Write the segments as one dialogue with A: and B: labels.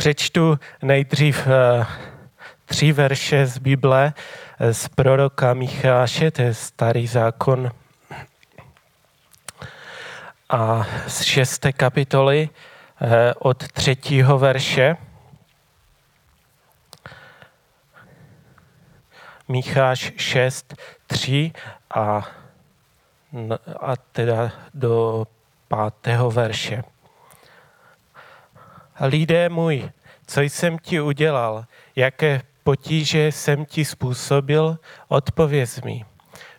A: Přečtu nejdřív eh, tři verše z Bible eh, z proroka Micháše, to je starý zákon, a z šesté kapitoly eh, od třetího verše. Micháš 6, 3 a, a teda do pátého verše. Lidé můj, co jsem ti udělal, jaké potíže jsem ti způsobil, odpověz mi.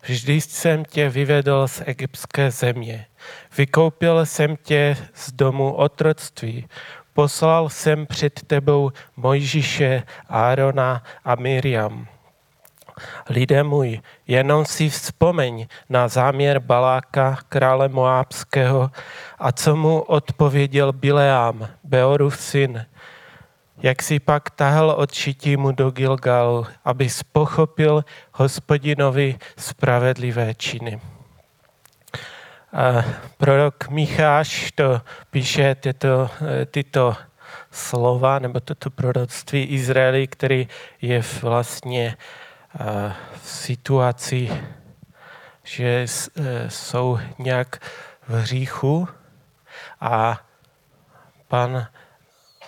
A: Vždy jsem tě vyvedl z egyptské země. Vykoupil jsem tě z domu otroctví. Poslal jsem před tebou Mojžíše, Árona a Miriam. Lidé můj, jenom si vzpomeň na záměr Baláka, krále Moábského, a co mu odpověděl Bileám, Beorův syn, jak si pak tahal od Šitímu do Gilgalu, aby pochopil hospodinovi spravedlivé činy. A prorok Micháš to píše tyto, tyto slova nebo toto proroctví Izraeli, který je vlastně v situaci, že e, jsou nějak v hříchu a pan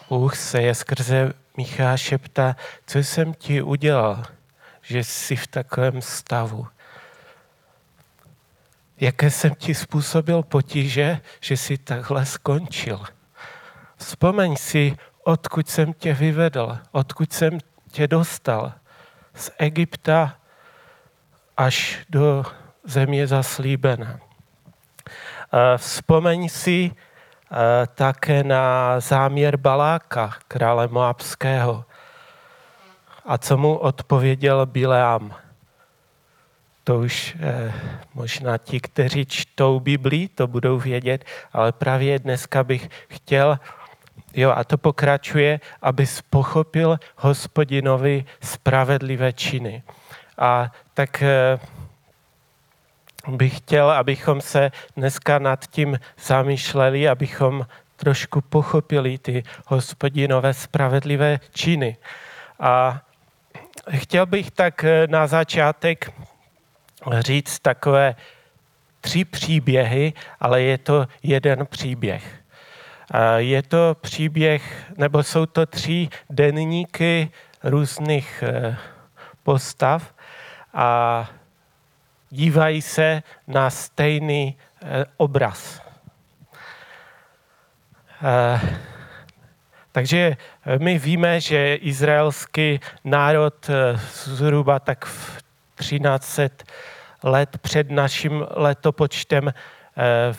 A: Bůh se je skrze Micháše ptá, co jsem ti udělal, že jsi v takovém stavu. Jaké jsem ti způsobil potíže, že jsi takhle skončil. Vzpomeň si, odkud jsem tě vyvedl, odkud jsem tě dostal. Z Egypta až do země zaslíbená. Vzpomeň si, také na záměr Baláka, krále Moabského. A co mu odpověděl Bileam? To už eh, možná ti, kteří čtou Biblii, to budou vědět, ale právě dneska bych chtěl, jo, a to pokračuje, aby pochopil hospodinovi spravedlivé činy. A tak eh, bych chtěl, abychom se dneska nad tím zamýšleli, abychom trošku pochopili ty hospodinové spravedlivé činy. A chtěl bych tak eh, na začátek říct takové tři příběhy, ale je to jeden příběh. Je to příběh, nebo jsou to tři denníky různých eh, postav a dívají se na stejný eh, obraz. Eh, takže my víme, že izraelský národ zhruba tak v 1300 let před naším letopočtem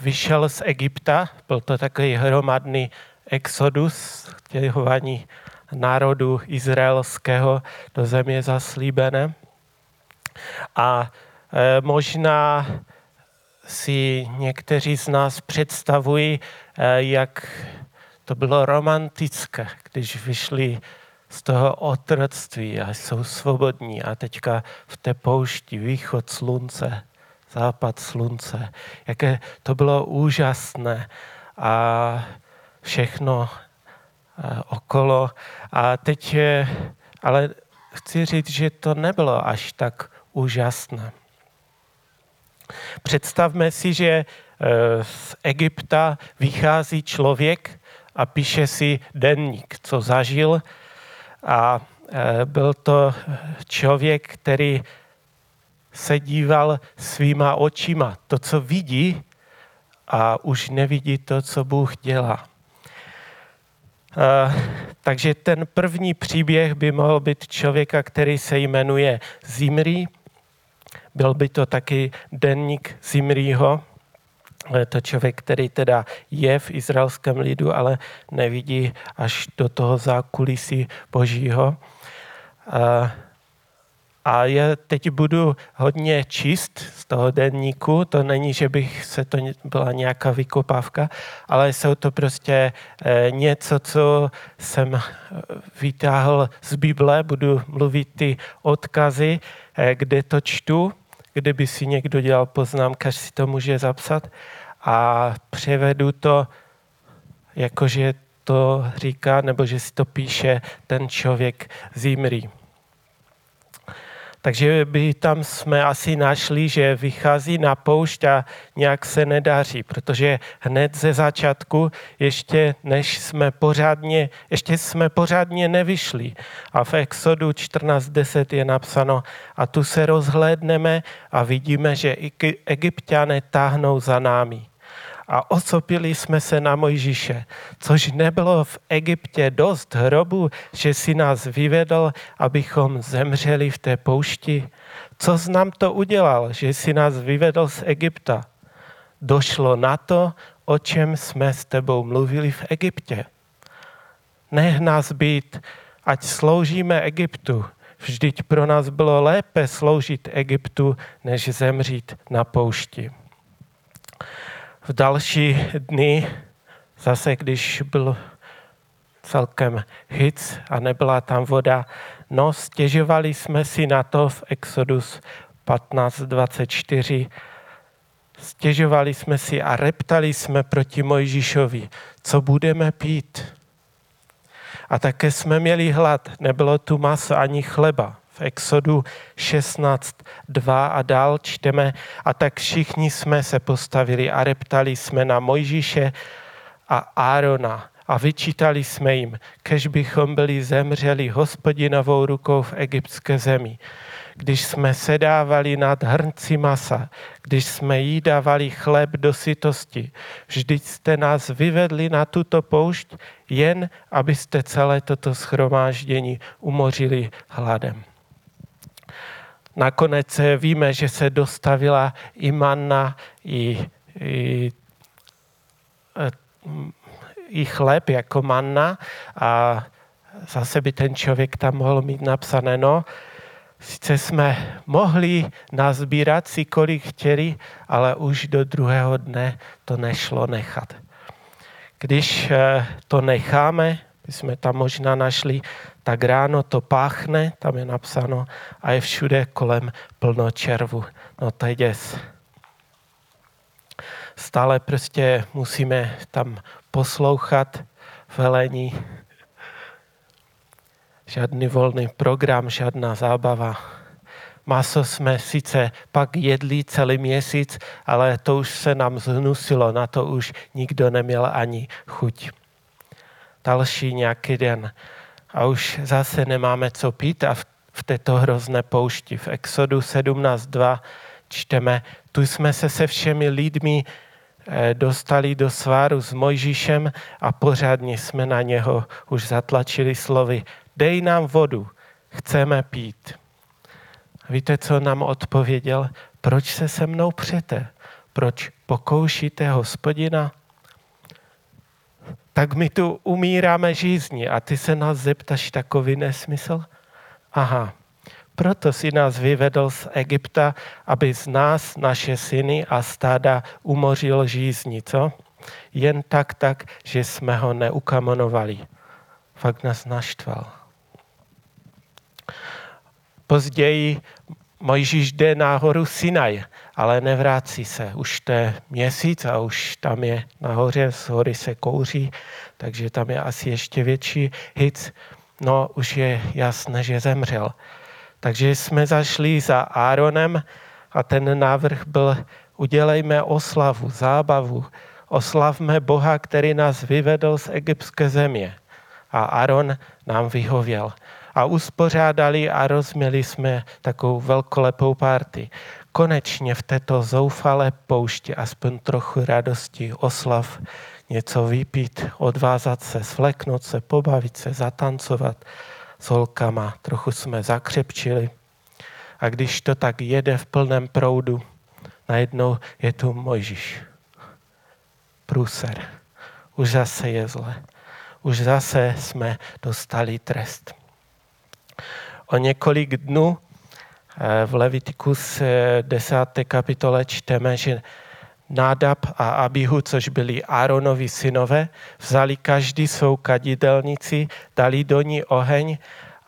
A: vyšel z Egypta. Byl to takový hromadný exodus, těhování národu izraelského do země zaslíbené. A Eh, možná si někteří z nás představují, eh, jak to bylo romantické, když vyšli z toho otroctví a jsou svobodní a teďka v té poušti východ slunce, západ slunce, jaké to bylo úžasné a všechno eh, okolo. A teď, ale chci říct, že to nebylo až tak úžasné. Představme si, že eh, z Egypta vychází člověk a píše si denník, co zažil. A eh, byl to člověk, který se díval svýma očima, to, co vidí, a už nevidí to, co Bůh dělá. Uh, takže ten první příběh by mohl být člověka, který se jmenuje Zimri, byl by to taky denník Zimrího, to člověk, který teda je v izraelském lidu, ale nevidí až do toho zákulisí božího. A já teď budu hodně číst z toho denníku, to není, že bych se to byla nějaká vykopávka, ale jsou to prostě e, něco, co jsem vytáhl z Bible, budu mluvit ty odkazy, e, kde to čtu kdyby si někdo dělal poznámka, si to může zapsat. A převedu to, jakože to říká, nebo že si to píše ten člověk Zimri. Takže by tam jsme asi našli, že vychází na poušť a nějak se nedaří, protože hned ze začátku, ještě než jsme pořádně, ještě jsme pořádně nevyšli. A v Exodu 14.10 je napsáno, a tu se rozhlédneme a vidíme, že egyptiané táhnou za námi a osopili jsme se na Mojžíše, což nebylo v Egyptě dost hrobu, že si nás vyvedl, abychom zemřeli v té poušti. Co jsi nám to udělal, že si nás vyvedl z Egypta? Došlo na to, o čem jsme s tebou mluvili v Egyptě. Nech nás být, ať sloužíme Egyptu. Vždyť pro nás bylo lépe sloužit Egyptu, než zemřít na poušti v další dny, zase když byl celkem hic a nebyla tam voda, no stěžovali jsme si na to v Exodus 15.24, stěžovali jsme si a reptali jsme proti Mojžíšovi, co budeme pít. A také jsme měli hlad, nebylo tu maso ani chleba v Exodu 16, 2 a dál čteme, a tak všichni jsme se postavili a reptali jsme na Mojžíše a Árona a vyčítali jsme jim, kež bychom byli zemřeli hospodinovou rukou v egyptské zemi když jsme sedávali nad hrnci masa, když jsme jí dávali chleb do sytosti. Vždyť jste nás vyvedli na tuto poušť, jen abyste celé toto schromáždění umořili hladem. Nakonec víme, že se dostavila i manna, i, i, i chleb jako manna a zase by ten člověk tam mohl mít napsané, no, sice jsme mohli nazbírat si, kolik chtěli, ale už do druhého dne to nešlo nechat. Když eh, to necháme, jsme tam možná našli, tak ráno to páchne, tam je napsáno, a je všude kolem plno červu. No to je děs. Stále prostě musíme tam poslouchat velení. Žádný volný program, žádná zábava. Maso jsme sice pak jedli celý měsíc, ale to už se nám zhnusilo, na to už nikdo neměl ani chuť další nějaký den. A už zase nemáme co pít a v, této hrozné poušti. V Exodu 17.2 čteme, tu jsme se se všemi lidmi eh, dostali do sváru s Mojžíšem a pořádně jsme na něho už zatlačili slovy. Dej nám vodu, chceme pít. Víte, co nám odpověděl? Proč se se mnou přete? Proč pokoušíte hospodina? Tak my tu umíráme žízni a ty se nás zeptaš takový nesmysl? Aha, proto si nás vyvedl z Egypta, aby z nás naše syny a stáda umořil žízni, co? Jen tak, tak, že jsme ho neukamenovali. Fakt nás naštval. Později Mojžíš jde na horu Sinaj ale nevrácí se. Už to je měsíc a už tam je nahoře, z hory se kouří, takže tam je asi ještě větší hic. No, už je jasné, že zemřel. Takže jsme zašli za Áronem a ten návrh byl udělejme oslavu, zábavu, oslavme Boha, který nás vyvedl z egyptské země. A Aaron nám vyhověl. A uspořádali a rozměli jsme takovou velkolepou party konečně v této zoufalé poušti aspoň trochu radosti, oslav, něco vypít, odvázat se, svleknout se, pobavit se, zatancovat s holkama. Trochu jsme zakřepčili. A když to tak jede v plném proudu, najednou je tu Mojžíš. Průser. Už zase je zle. Už zase jsme dostali trest. O několik dnů Eh, v Levitikus 10. Eh, kapitole čteme, že Nádab a Abihu, což byli Áronovi synové, vzali každý svou kadidelnici, dali do ní oheň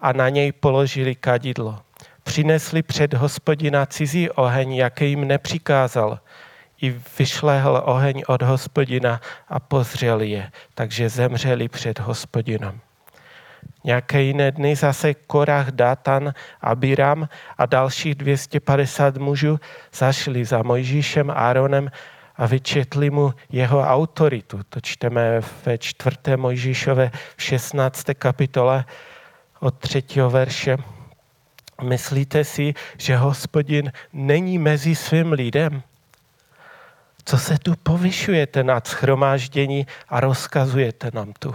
A: a na něj položili kadidlo. Přinesli před hospodina cizí oheň, jaký jim nepřikázal. i vyšlehl oheň od hospodina a pozřel je, takže zemřeli před hospodinem. Nějaké jiné dny zase Korach, Datan, Abiram a dalších 250 mužů zašli za Mojžíšem, Áronem a vyčetli mu jeho autoritu. To čteme ve čtvrté Mojžíšové v 16. kapitole od třetího verše. Myslíte si, že hospodin není mezi svým lidem? Co se tu povyšujete nad schromáždění a rozkazujete nám tu?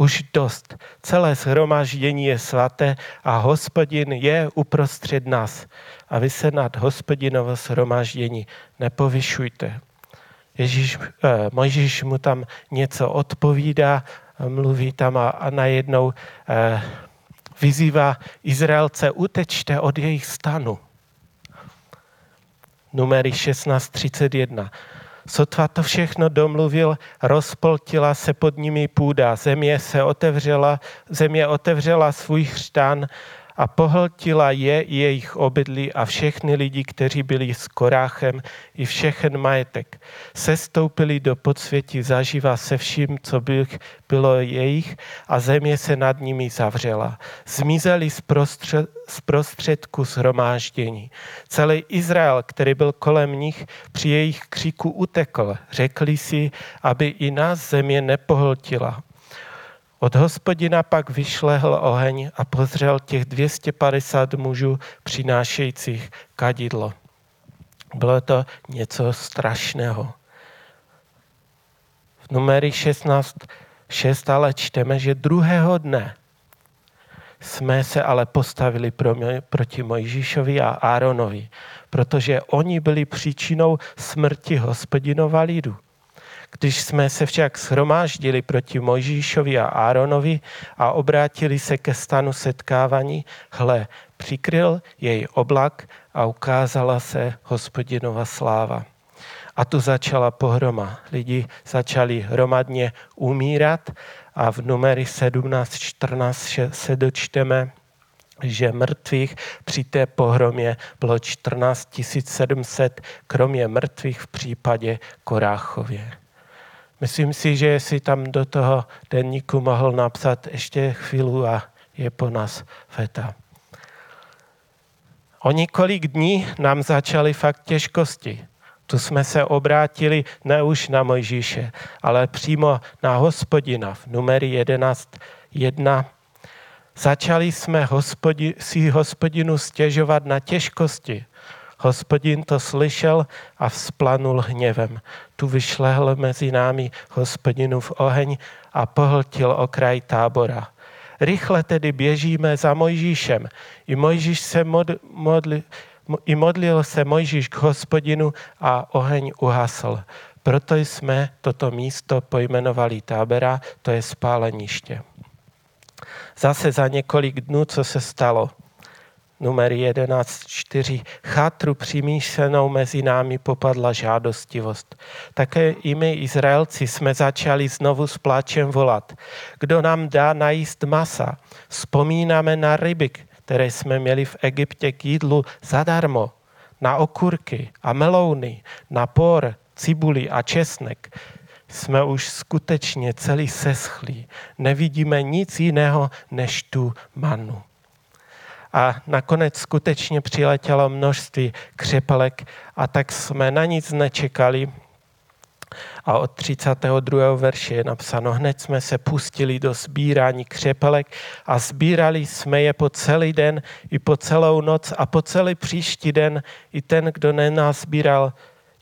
A: Už dost. Celé shromáždění je svaté a hospodin je uprostřed nás. A vy se nad hospodinovo shromáždění nepovyšujte. Ježíš, eh, Mojžíš mu tam něco odpovídá, mluví tam a, a najednou eh, vyzývá Izraelce, utečte od jejich stanu. Numery 16.31. Sotva to všechno domluvil, rozpoltila se pod nimi půda, země se otevřela, země otevřela svůj chřtán a pohltila je jejich obydlí a všechny lidi, kteří byli s koráchem i všechen majetek. Sestoupili do podsvětí zaživa se vším, co bylo jejich a země se nad nimi zavřela. Zmizeli z, prostřed, z prostředku zhromáždění. Celý Izrael, který byl kolem nich, při jejich křiku utekl. Řekli si, aby i nás země nepohltila. Od hospodina pak vyšlehl oheň a pozřel těch 250 mužů přinášejících kadidlo. Bylo to něco strašného. V numery 16, 6 ale čteme, že druhého dne jsme se ale postavili proti Mojžíšovi a Áronovi, protože oni byli příčinou smrti hospodinova lidu. Když jsme se však shromáždili proti Mojžíšovi a Áronovi a obrátili se ke stanu setkávání, hle, přikryl jej oblak a ukázala se hospodinova sláva. A tu začala pohroma. Lidi začali hromadně umírat a v numery 17-14 se dočteme, že mrtvých při té pohromě bylo 14 700, kromě mrtvých v případě Koráchově. Myslím si, že si tam do toho denníku mohl napsat ještě chvíli a je po nás feta. O několik dní nám začaly fakt těžkosti. Tu jsme se obrátili ne už na Mojžíše, ale přímo na hospodina v numery 11.1. Začali jsme hospodi, si hospodinu stěžovat na těžkosti, Hospodin to slyšel a vzplanul hněvem. Tu vyšlehl mezi námi hospodinův oheň a pohltil okraj tábora. Rychle tedy běžíme za Mojžíšem. I Mojžíš se mod, modli, i modlil se Mojžíš k hospodinu a oheň uhasl. Proto jsme toto místo pojmenovali tábora, to je spáleniště. Zase za několik dnů, co se stalo numer 11.4. Chatru přimíšenou mezi námi popadla žádostivost. Také i my, Izraelci, jsme začali znovu s pláčem volat. Kdo nám dá najíst masa? Vzpomínáme na ryby, které jsme měli v Egyptě k jídlu zadarmo, na okurky a melouny, na por, cibuli a česnek. Jsme už skutečně celý seschlí. Nevidíme nic jiného než tu manu a nakonec skutečně přiletělo množství křepelek a tak jsme na nic nečekali. A od 32. verše je napsáno, hned jsme se pustili do sbírání křepelek a sbírali jsme je po celý den i po celou noc a po celý příští den i ten, kdo nenazbíral,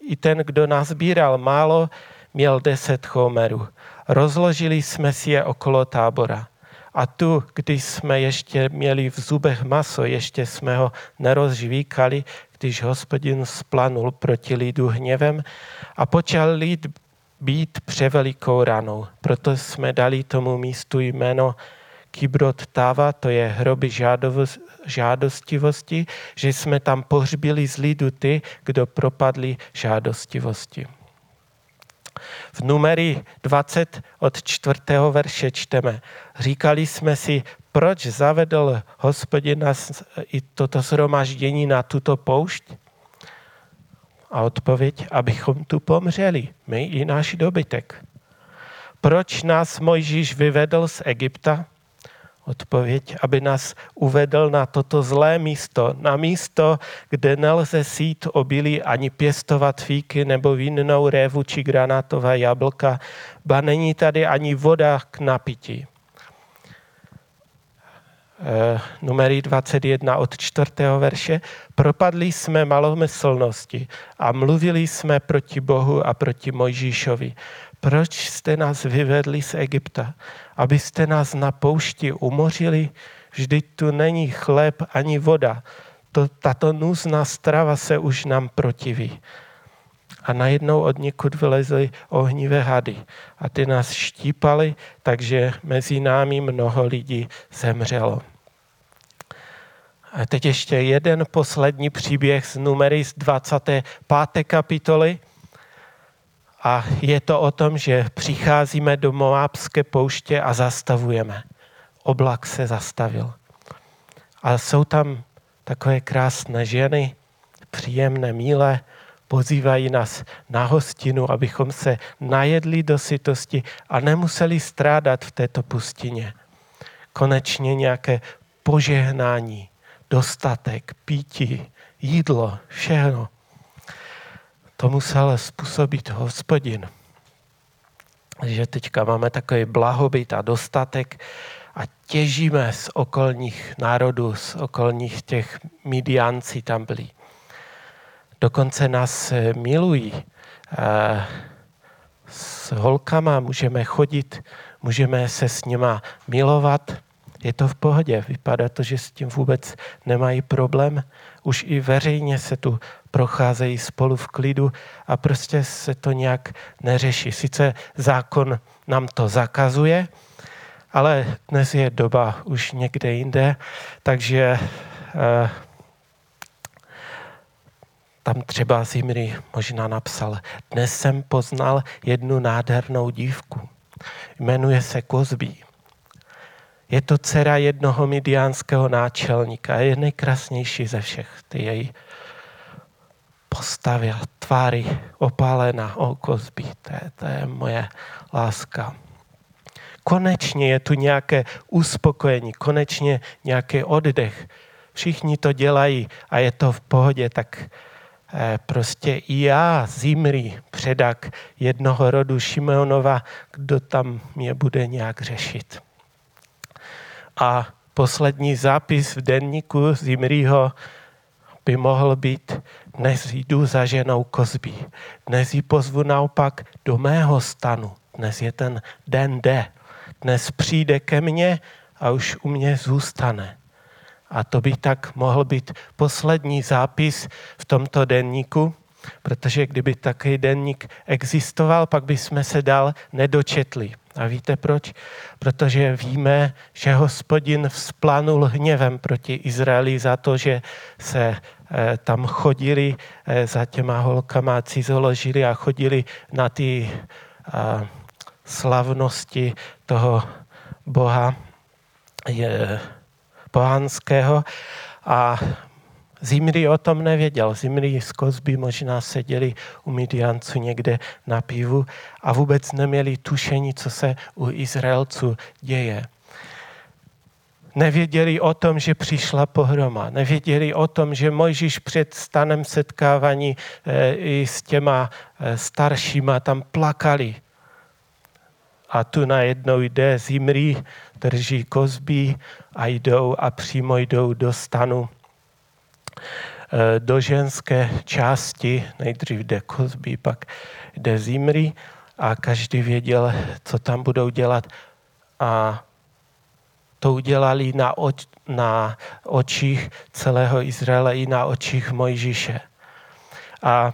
A: i ten, kdo nazbíral málo, měl deset chomerů. Rozložili jsme si je okolo tábora. A tu, když jsme ještě měli v zubech maso, ještě jsme ho nerozžvíkali, když hospodin splanul proti lidu hněvem a počal lid být převelikou ranou. Proto jsme dali tomu místu jméno Kibrot Tava, to je hroby žádostivosti, že jsme tam pohřbili z lidu ty, kdo propadli žádostivosti. V numery 20 od 4. verše čteme. Říkali jsme si, proč zavedl hospodin nás i toto zhromaždění na tuto poušť? A odpověď, abychom tu pomřeli, my i náš dobytek. Proč nás Mojžíš vyvedl z Egypta? Odpověď, aby nás uvedl na toto zlé místo, na místo, kde nelze sít obilí ani pěstovat fíky nebo vinnou révu či granátová jablka, ba není tady ani voda k napití. E, numery 21 od 4. verše. Propadli jsme malomyslnosti a mluvili jsme proti Bohu a proti Mojžíšovi. Proč jste nás vyvedli z Egypta? Abyste nás na poušti umořili? Vždyť tu není chléb ani voda. To, tato nůzná strava se už nám protiví. A najednou od někud vylezly ohnivé hady. A ty nás štípali, takže mezi námi mnoho lidí zemřelo. A teď ještě jeden poslední příběh z numery z 25. kapitoly. A je to o tom, že přicházíme do Moábské pouště a zastavujeme. Oblak se zastavil. A jsou tam takové krásné ženy, příjemné, míle, pozývají nás na hostinu, abychom se najedli do sytosti a nemuseli strádat v této pustině. Konečně nějaké požehnání, dostatek, pítí, jídlo, všechno. To musel způsobit hospodin. Že teďka máme takový blahobyt a dostatek a těžíme z okolních národů, z okolních těch Midianci tam byli. Dokonce nás milují. S holkama můžeme chodit, můžeme se s nima milovat, je to v pohodě. Vypadá to, že s tím vůbec nemají problém. Už i veřejně se tu procházejí spolu v klidu a prostě se to nějak neřeší. Sice zákon nám to zakazuje, ale dnes je doba už někde jinde, takže eh, tam třeba Zimri možná napsal, dnes jsem poznal jednu nádhernou dívku. Jmenuje se Kozbí. Je to dcera jednoho midiánského náčelníka. Je nejkrásnější ze všech. Ty její postavy a tváry opálená oko zbí. To je, to je moje láska. Konečně je tu nějaké uspokojení, konečně nějaký oddech. Všichni to dělají a je to v pohodě, tak eh, prostě i já, Zimri, předak jednoho rodu Šimeonova, kdo tam mě bude nějak řešit. A poslední zápis v denníku Zimriho by mohl být, dnes jdu za ženou Kozbí. Dnes ji pozvu naopak do mého stanu. Dnes je ten den D. Dnes přijde ke mně a už u mě zůstane. A to by tak mohl být poslední zápis v tomto denníku, protože kdyby takový denník existoval, pak bychom se dál nedočetli. A víte proč? Protože víme, že hospodin vzplanul hněvem proti Izraeli za to, že se eh, tam chodili eh, za těma holkama, cizoložili a chodili na ty eh, slavnosti toho boha pohanského a Zimri o tom nevěděl. Zimri z Kozby možná seděli u Midianců někde na pivu a vůbec neměli tušení, co se u Izraelců děje. Nevěděli o tom, že přišla pohroma. Nevěděli o tom, že Mojžíš před stanem setkávání eh, i s těma eh, staršíma tam plakali. A tu najednou jde Zimri, drží kozbí a jdou a přímo jdou do stanu do ženské části, nejdřív jde Kozby, pak jde Zimri a každý věděl, co tam budou dělat. A to udělali na, oč, na očích celého Izraele i na očích Mojžíše. A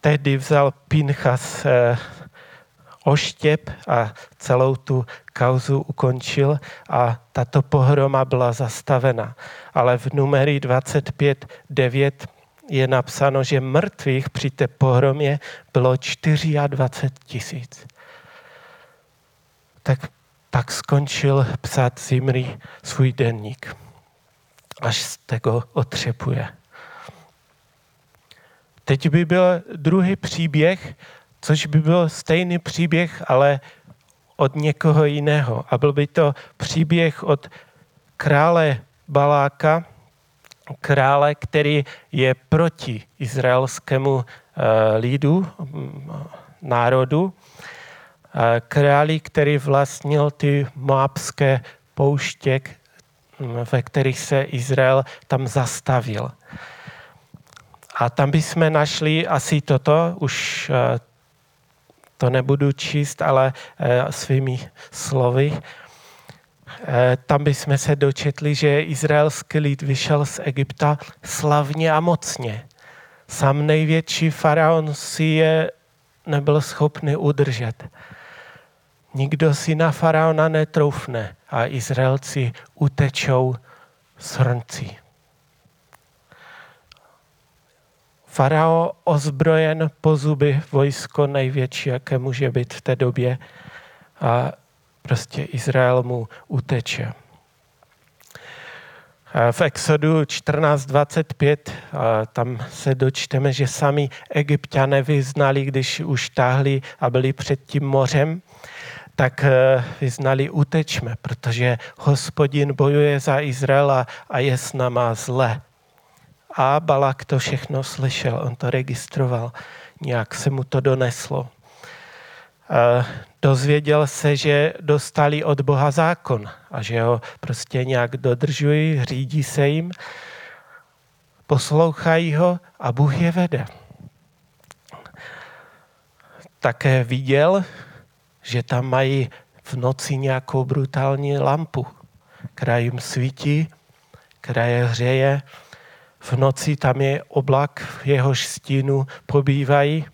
A: tehdy vzal Pinchas eh, oštěp a celou tu kauzu ukončil a tato pohroma byla zastavena. Ale v numery 25.9 je napsáno, že mrtvých při té pohromě bylo 24 tisíc. Tak pak skončil psát Zimri svůj denník, až z tego otřepuje. Teď by byl druhý příběh, což by byl stejný příběh, ale od někoho jiného. A byl by to příběh od krále Baláka, krále, který je proti izraelskému eh, lidu, mm, národu, eh, králi, který vlastnil ty moabské pouště, mm, ve kterých se Izrael tam zastavil. A tam bychom našli asi toto, už eh, to nebudu číst, ale svými slovy. Eh, tam bychom se dočetli, že izraelský lid vyšel z Egypta slavně a mocně. Sam největší faraon si je nebyl schopný udržet. Nikdo si na faraona netroufne a Izraelci utečou s hrncí. Farao ozbrojen po zuby vojsko největší, jaké může být v té době. A prostě Izrael mu uteče. V Exodu 14.25 tam se dočteme, že sami egyptiané vyznali, když už táhli a byli před tím mořem, tak e, vyznali utečme, protože hospodin bojuje za Izraela a je s náma zle. A Balak to všechno slyšel, on to registroval, nějak se mu to doneslo. Dozvěděl se, že dostali od Boha zákon a že ho prostě nějak dodržují, řídí se jim, poslouchají ho a Bůh je vede. Také viděl, že tam mají v noci nějakou brutální lampu, která jim svítí, která je hřeje. V noci tam je oblak, v jehož stínu pobývají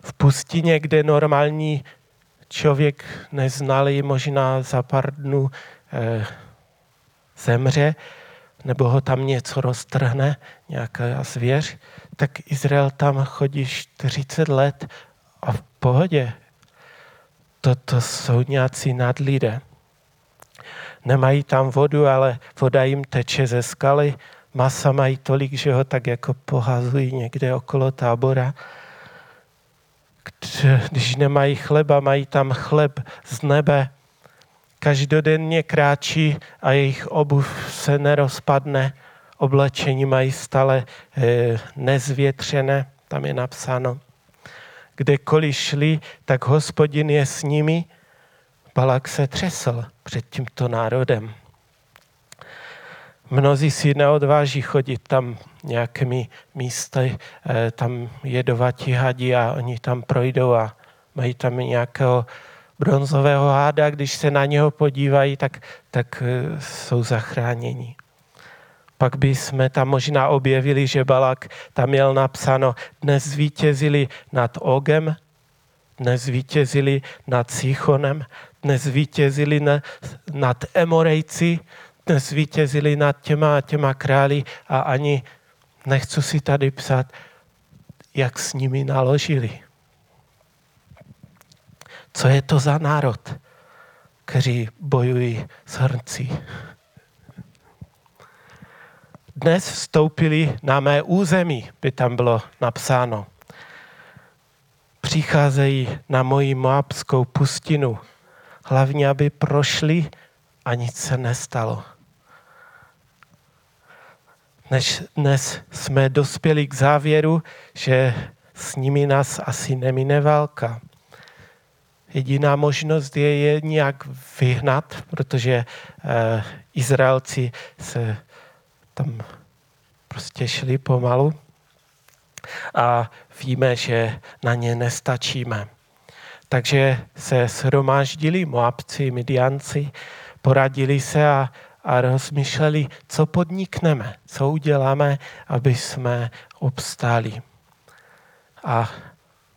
A: v pustině, kde normální člověk neznalý možná za pár dnů eh, zemře, nebo ho tam něco roztrhne, nějaká zvěř, tak Izrael tam chodí 40 let a v pohodě. Toto jsou nějací nadlidé. Nemají tam vodu, ale voda jim teče ze skaly. Masa mají tolik, že ho tak jako pohazují někde okolo tábora když nemají chleba, mají tam chleb z nebe. Každodenně kráčí a jejich obuv se nerozpadne. Oblečení mají stále eh, nezvětřené, tam je napsáno. Kdekoliv šli, tak hospodin je s nimi. Balak se třesl před tímto národem. Mnozí si neodváží chodit tam nějakými místy, eh, tam jedovatí hadi a oni tam projdou a mají tam nějakého bronzového háda, když se na něho podívají, tak, tak eh, jsou zachráněni. Pak by jsme tam možná objevili, že Balak tam měl napsáno, dnes zvítězili nad Ogem, dnes zvítězili nad Sichonem, dnes zvítězili nad Emorejci, zvítězili nad těma těma králi a ani nechci si tady psát, jak s nimi naložili. Co je to za národ, kteří bojují s hrncí? Dnes vstoupili na mé území, by tam bylo napsáno. Přicházejí na moji moabskou pustinu, hlavně aby prošli a nic se nestalo než dnes jsme dospěli k závěru, že s nimi nás asi nemine válka. Jediná možnost je je nějak vyhnat, protože eh, Izraelci se tam prostě šli pomalu a víme, že na ně nestačíme. Takže se shromáždili Moabci, Midianci, poradili se a a rozmýšleli, co podnikneme, co uděláme, aby jsme obstáli. A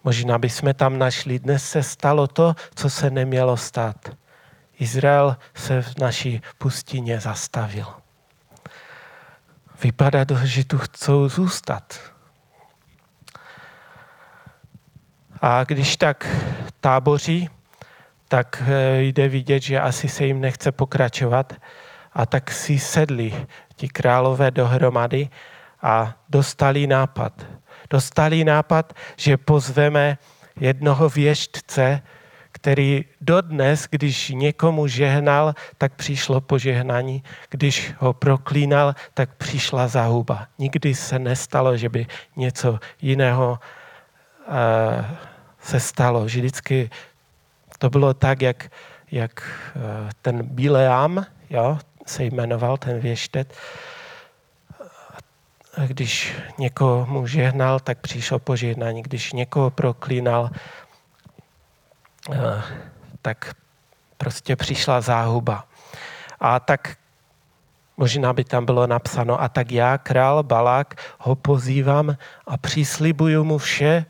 A: možná by jsme tam našli, dnes se stalo to, co se nemělo stát. Izrael se v naší pustině zastavil. Vypadá to, že tu chcou zůstat. A když tak táboří, tak eh, jde vidět, že asi se jim nechce pokračovat a tak si sedli ti králové dohromady a dostali nápad. Dostali nápad, že pozveme jednoho věštce, který dodnes, když někomu žehnal, tak přišlo požehnání. Když ho proklínal, tak přišla zahuba. Nikdy se nestalo, že by něco jiného uh, se stalo. Vždycky to bylo tak, jak, jak uh, ten Bileam, jo, se jmenoval ten věštec, když někoho žehnal, tak přišlo požehnání. Když někoho proklínal, Eh, tak prostě přišla záhuba. A tak možná by tam bylo napsáno, a tak já, král Balák, ho pozývám a přislibuju mu vše,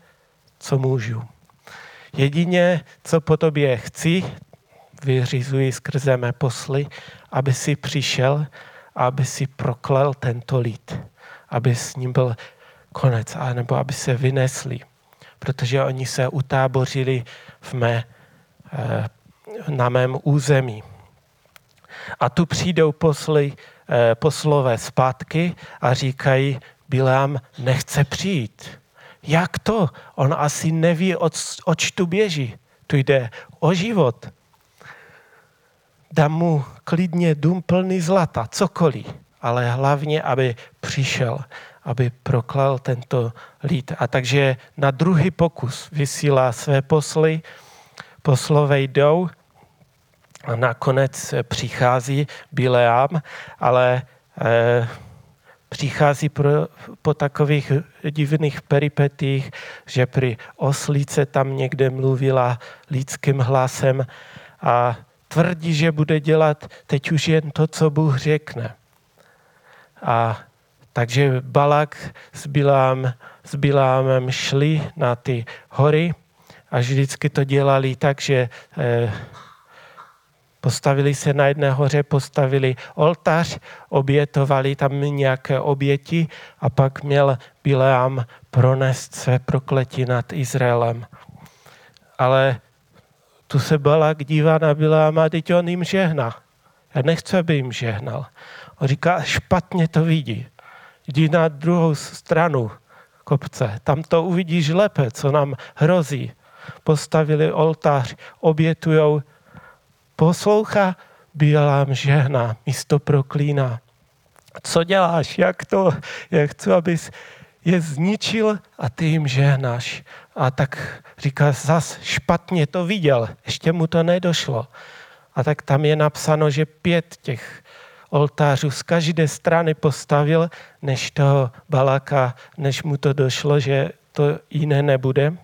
A: co můžu. Jedině, co po tobě chci, vyřizuji skrze mé posly, aby si přišel a aby si proklel tento lid, aby s ním byl konec, anebo aby se vynesli protože oni se utábořili v mé, eh, na mém území. A tu přijdou posly, eh, poslové zpátky a říkají, Bilám nechce přijít. Jak to? On asi neví, oč tu běží. Tu jde o život. Dám mu klidně dům plný zlata, cokoliv, ale hlavně, aby přišel aby proklal tento lid. A takže na druhý pokus vysílá své posly, poslové jdou a nakonec přichází Bileám, ale eh, přichází pro, po takových divných peripetích, že při oslíce tam někde mluvila lidským hlasem a tvrdí, že bude dělat teď už jen to, co Bůh řekne. A takže Balak s, Bilám, s Bilámem šli na ty hory a vždycky to dělali tak, že eh, postavili se na jedné hoře, postavili oltář, obětovali tam nějaké oběti a pak měl Bileám pronést své prokletí nad Izraelem. Ale tu se Balak dívá na Bileáma, teď on jim žehná. Já nechci, aby jim žehnal. On říká, špatně to vidí jdi na druhou stranu kopce, tam to uvidíš lépe, co nám hrozí. Postavili oltář, obětujou, poslouchá, Bílám žehna, místo proklíná. Co děláš? Jak to? Jak chci, abys je zničil a ty jim žehnáš. A tak říká, zas špatně to viděl, ještě mu to nedošlo. A tak tam je napsáno, že pět těch oltářů z každé strany postavil, než toho Balaka, než mu to došlo, že to jiné nebude.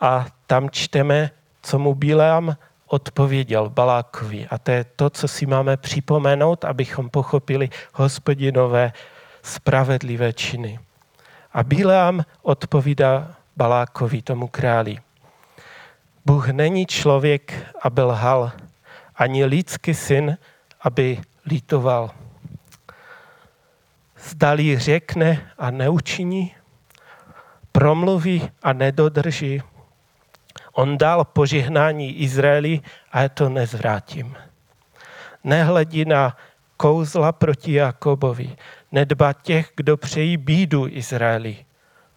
A: A tam čteme, co mu Bileam odpověděl Balákovi. A to je to, co si máme připomenout, abychom pochopili hospodinové spravedlivé činy. A Bileam odpovídá Balákovi, tomu králi. Bůh není člověk, aby lhal, ani lidský syn, aby lítoval. Zdali řekne a neučiní, promluví a nedodrží. On dal požehnání Izraeli a já to nezvrátím. Nehledí na kouzla proti Jakobovi, nedba těch, kdo přejí bídu Izraeli.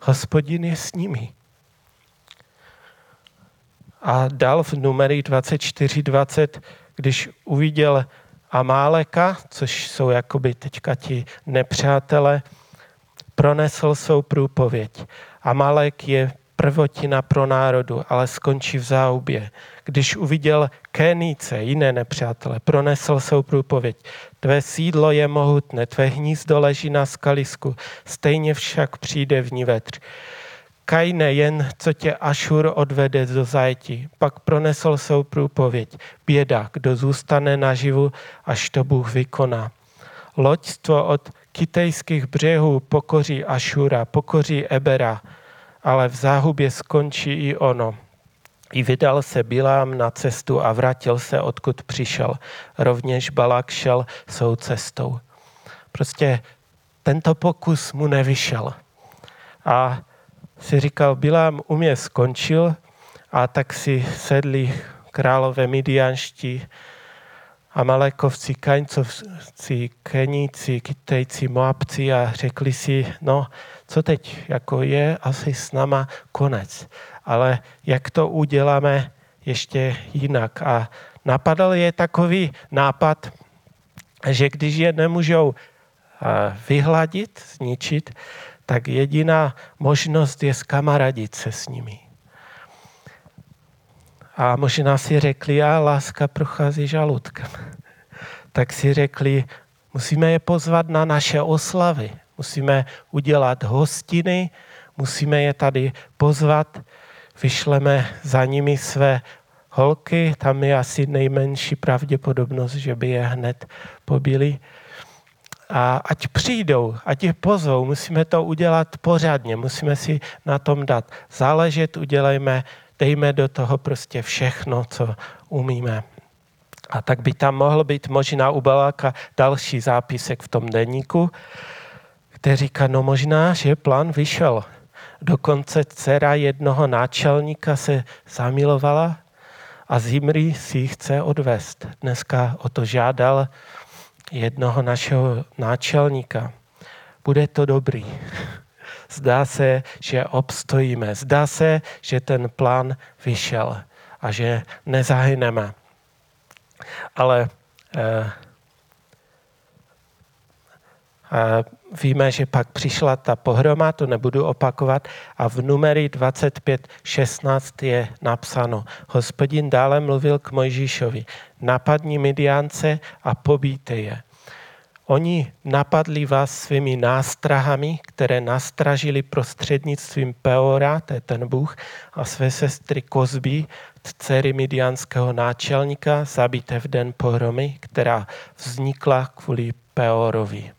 A: Hospodin je s nimi. A dal v numery 24.20, když uviděl Amáleka, což jsou jakoby teďka ti nepřátelé, pronesl svou průpověď. Amálek je prvotina pro národu, ale skončí v záubě. Když uviděl Kénice, jiné nepřátele, pronesl svou průpověď. Tvé sídlo je mohutné, tvé hnízdo leží na skalisku, stejně však přijde v ní vetř. Kajne jen, co tě Ašur odvede do zajetí. Pak pronesl svou průpověď. Běda, kdo zůstane naživu, až to Bůh vykoná. Loďstvo od kitejských břehů pokoří Ašura, pokoří Ebera, ale v záhubě skončí i ono. I vydal se Bilám na cestu a vrátil se, odkud přišel. Rovněž Balak šel svou cestou. Prostě tento pokus mu nevyšel. A si říkal, Bilám u mě skončil a tak si sedli králové midianští Amalekovci, Kaňcovci, Keníci, Kytejci, Moabci a řekli si, no, co teď, jako je asi s náma konec. Ale jak to uděláme ještě jinak? A napadl je takový nápad, že když je nemůžou vyhladit, zničit, tak jediná možnost je skamaradit se s nimi. A možná si řekli, a láska prochází žaludkem. Tak si řekli, musíme je pozvat na naše oslavy. Musíme udělat hostiny, musíme je tady pozvat, vyšleme za nimi své holky, tam je asi nejmenší pravděpodobnost, že by je hned pobili. A ať přijdou, ať je pozvou, musíme to udělat pořádně, musíme si na tom dát záležet, udělejme, dejme do toho prostě všechno, co umíme. A tak by tam mohl být možná u Baláka další zápisek v tom denníku, který říká, no možná, že plán vyšel. Dokonce dcera jednoho náčelníka se zamilovala a Zimri si ji chce odvést. Dneska o to žádal jednoho našeho náčelníka. Bude to dobrý. Zdá se, že obstojíme. Zdá se, že ten plán vyšel a že nezahyneme. Ale eh, Víme, že pak přišla ta pohroma, to nebudu opakovat, a v numery 25.16 je napsáno. Hospodin dále mluvil k Mojžíšovi, napadni Midiance a pobíte je. Oni napadli vás svými nástrahami, které nastražili prostřednictvím Peora, to je ten Bůh, a své sestry Kozby, dcery midianského náčelníka, zabité v den pohromy, která vznikla kvůli Peorovi.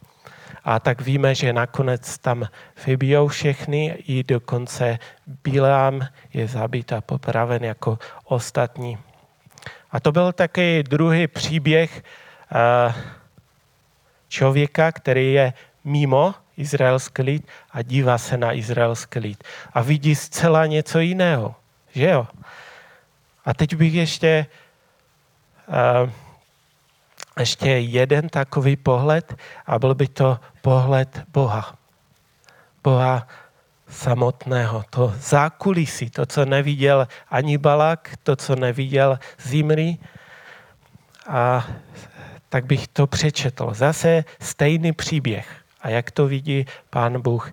A: A tak víme, že nakonec tam vybijou všechny, i dokonce Bílám je zabit a popraven jako ostatní. A to byl taky druhý příběh eh, člověka, který je mimo izraelský lid a dívá se na izraelský lid. A vidí zcela něco jiného. Že jo? A teď bych ještě uh, ještě jeden takový pohled a byl by to pohled Boha. Boha samotného, to zákulisí, to, co neviděl ani Balak, to, co neviděl Zimri. A tak bych to přečetl. Zase stejný příběh. A jak to vidí pán Bůh.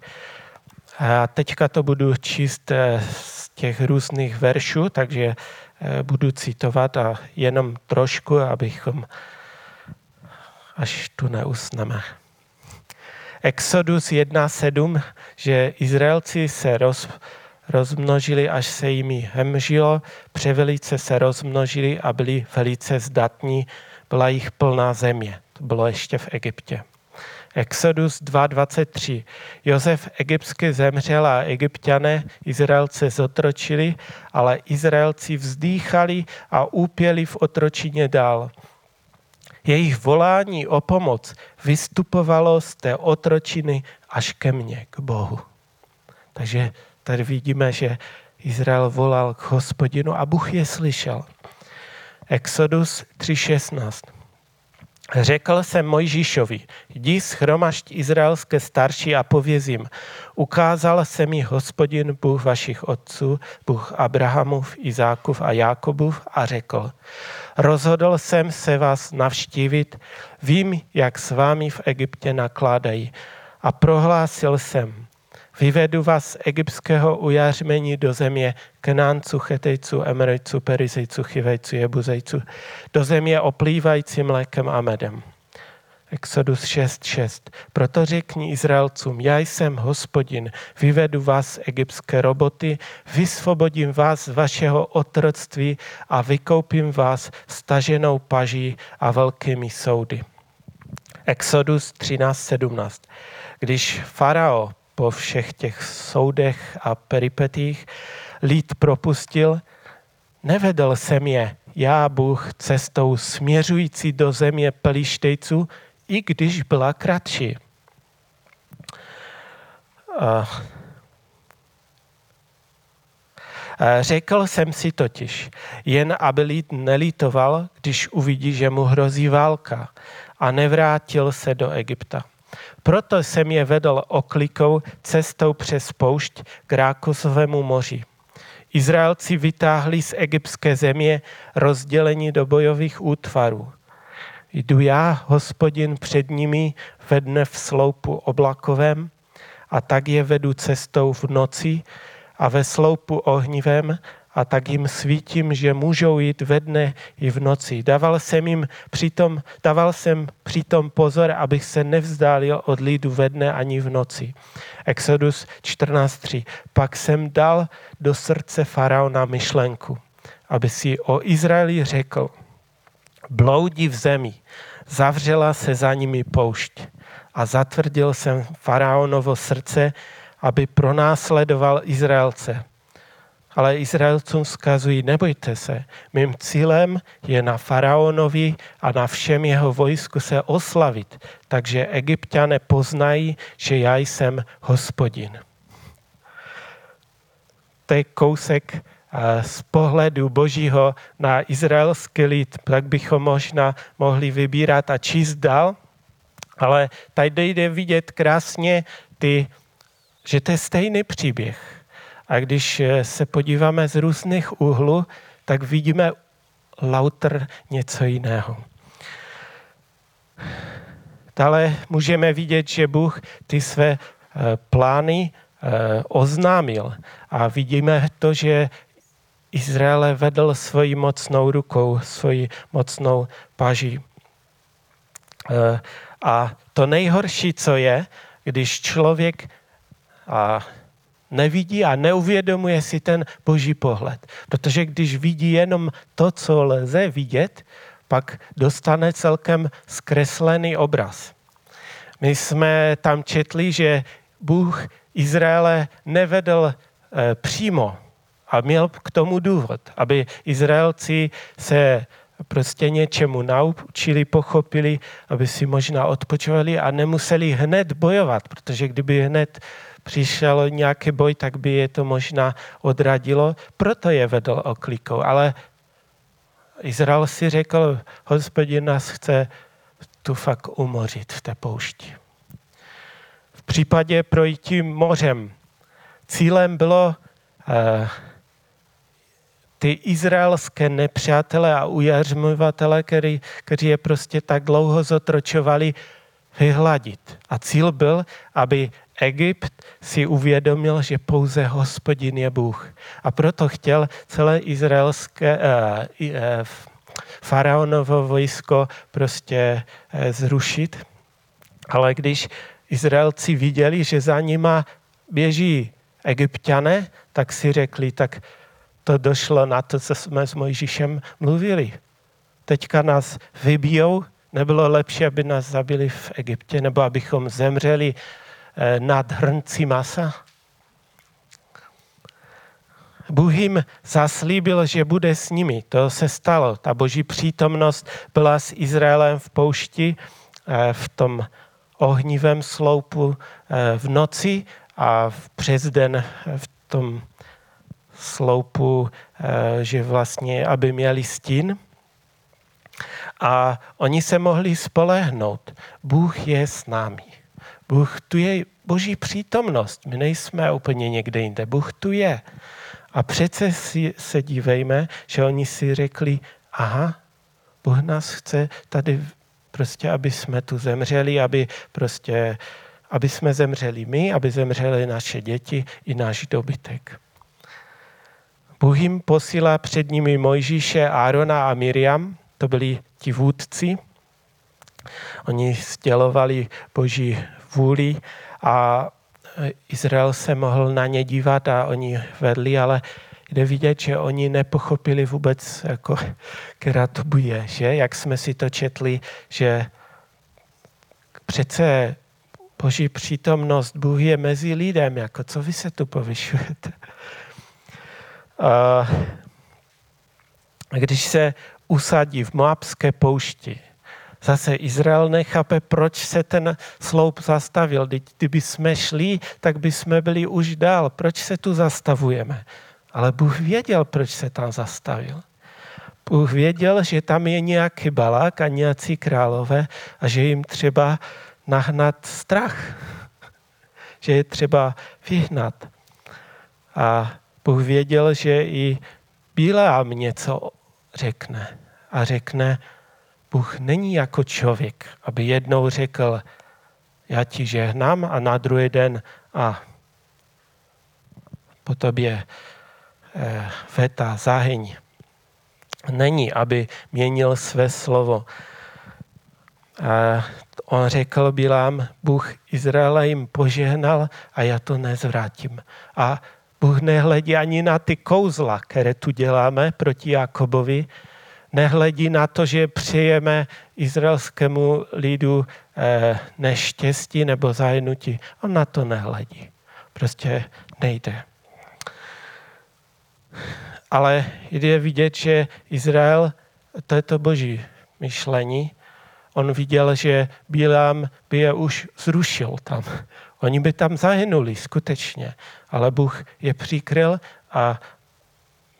A: A teďka to budu číst eh, z těch různých veršů, takže eh, budu citovat a jenom trošku, abychom až tu neusneme. Exodus 1.7, že Izraelci se roz, rozmnožili, až se jimi hemžilo, převelice se rozmnožili a byli velice zdatní, byla jich plná země. To bylo ještě v Egyptě. Exodus 2.23. Josef egyptsky zemřel a egyptiané Izraelce zotročili, ale Izraelci vzdýchali a úpěli v otročině dál. Jejich volání o pomoc vystupovalo z té otročiny až ke mně, k Bohu. Takže tady vidíme, že Izrael volal k hospodinu a Bůh je slyšel. Exodus 3.16. Řekl jsem Mojžíšovi, jdi schromašť izraelské starší a povězím. Ukázal se mi hospodin Bůh vašich otců, Bůh Abrahamův, Izákův a Jákobův a řekl, rozhodl jsem se vás navštívit, vím, jak s vámi v Egyptě nakládají. A prohlásil jsem, Vyvedu vás z egyptského ujařmení do země Knánců, Chetejců, Emerejců, Perizejců, Chivejců, Jebuzejců, do země oplývající mlékem a medem. Exodus 6.6. Proto řekni Izraelcům, já jsem hospodin, vyvedu vás z egyptské roboty, vysvobodím vás z vašeho otroctví a vykoupím vás staženou paží a velkými soudy. Exodus 13.17. Když farao po všech těch soudech a peripetích lid propustil, nevedl jsem je, já Bůh, cestou směřující do země Pelištejců, i když byla kratší. Řekl jsem si totiž, jen aby lid nelitoval, když uvidí, že mu hrozí válka a nevrátil se do Egypta. Proto jsem je vedl oklikou cestou přes poušť k Rákosovému moři. Izraelci vytáhli z egyptské země rozdělení do bojových útvarů. Jdu já, hospodin, před nimi ve dne v sloupu oblakovém a tak je vedu cestou v noci a ve sloupu ohnivém a tak jim svítím, že můžou jít ve dne i v noci. Dával jsem jim přitom, dával jsem přitom pozor, abych se nevzdálil od lidu ve dne ani v noci. Exodus 14.3. Pak jsem dal do srdce faraona myšlenku, aby si o Izraeli řekl, bloudí v zemi, zavřela se za nimi poušť a zatvrdil jsem faraonovo srdce, aby pronásledoval Izraelce ale Izraelcům vzkazují, nebojte se, mým cílem je na faraonovi a na všem jeho vojsku se oslavit, takže egyptiané poznají, že já jsem hospodin. To je kousek eh, z pohledu Božího na izraelský lid, tak bychom možná mohli vybírat a číst dál, ale tady jde vidět krásně ty, že to je stejný příběh a když eh, se podíváme z různých úhlů, tak vidíme lauter něco jiného. Dále můžeme vidět, že Bůh ty své eh, plány eh, oznámil. A vidíme to, že Izraele vedl svoji mocnou rukou, svoji mocnou paží. A to nejhorší, co je, když člověk a nevidí a neuvědomuje si ten boží pohled. Protože když vidí jenom to, co lze vidět, pak dostane celkem zkreslený obraz. My jsme tam četli, že Bůh Izraele nevedl e, přímo a měl k tomu důvod, aby Izraelci se prostě něčemu naučili, pochopili, aby si možná odpočovali a nemuseli hned bojovat, protože kdyby hned přišel nějaký boj, tak by je to možná odradilo, proto je vedl oklikou. Ale Izrael si řekl, hospodin nás chce tu fakt umořit v té poušti. V případě projítí mořem cílem bylo uh, ty izraelské nepřátelé a ujařmovatele, který, kteří je prostě tak dlouho zotročovali, vyhladit. A cíl byl, aby Egypt si uvědomil, že pouze hospodin je Bůh. A proto chtěl celé izraelské uh, uh, faraonovo vojsko prostě uh, zrušit. Ale když Izraelci viděli, že za nima běží egyptiané, tak si řekli, tak to došlo na to, co jsme s Mojžíšem mluvili. Teďka nás vybijou, nebylo lepší, aby nás zabili v Egyptě, nebo abychom zemřeli Eh, nad hrnci masa? Bůh jim zaslíbil, že bude s nimi. To se stalo. Ta boží přítomnost byla s Izraelem v poušti, eh, v tom ohnivém sloupu eh, v noci a přes den v tom sloupu, že vlastně, aby měli stín. A oni se mohli spolehnout. Bůh je s námi. Bůh tu je boží přítomnost. My nejsme úplně někde jinde. Bůh tu je. A přece si, se dívejme, že oni si řekli, aha, Bůh nás chce tady prostě, aby jsme tu zemřeli, aby prostě, aby jsme zemřeli my, aby zemřeli naše děti i náš dobytek. Bůh jim posílá před nimi Mojžíše, Árona a Miriam, to byli ti vůdci. Oni sdělovali boží vůli a Izrael se mohl na ně dívat a oni vedli, ale jde vidět, že oni nepochopili vůbec, jako, která to bude, že? Jak jsme si to četli, že přece Boží přítomnost, Bůh je mezi lidem, jako co vy se tu povyšujete? A když se usadí v Moabské poušti, Zase Izrael nechápe, proč se ten sloup zastavil. Kdyby jsme šli, tak by jsme byli už dál. Proč se tu zastavujeme? Ale Bůh věděl, proč se tam zastavil. Bůh věděl, že tam je nějaký balák a nějací králové a že jim třeba nahnat strach. Že je třeba vyhnat. A Bůh věděl, že i Bíleám něco řekne. A řekne, Bůh není jako člověk, aby jednou řekl, já ti žehnám a na druhý den a po tobě eh, veta, zahyň. Není, aby měnil své slovo. On řekl Bilám, Bůh Izraela jim požehnal a já to nezvrátím. A Bůh nehledí ani na ty kouzla, které tu děláme proti Jakobovi, nehledí na to, že přejeme izraelskému lidu eh, neštěstí nebo zajnutí. On na to nehledí. Prostě nejde. Ale je vidět, že Izrael, to je to boží myšlení, on viděl, že Bílám by je už zrušil tam. Oni by tam zahynuli skutečně, ale Bůh je přikryl a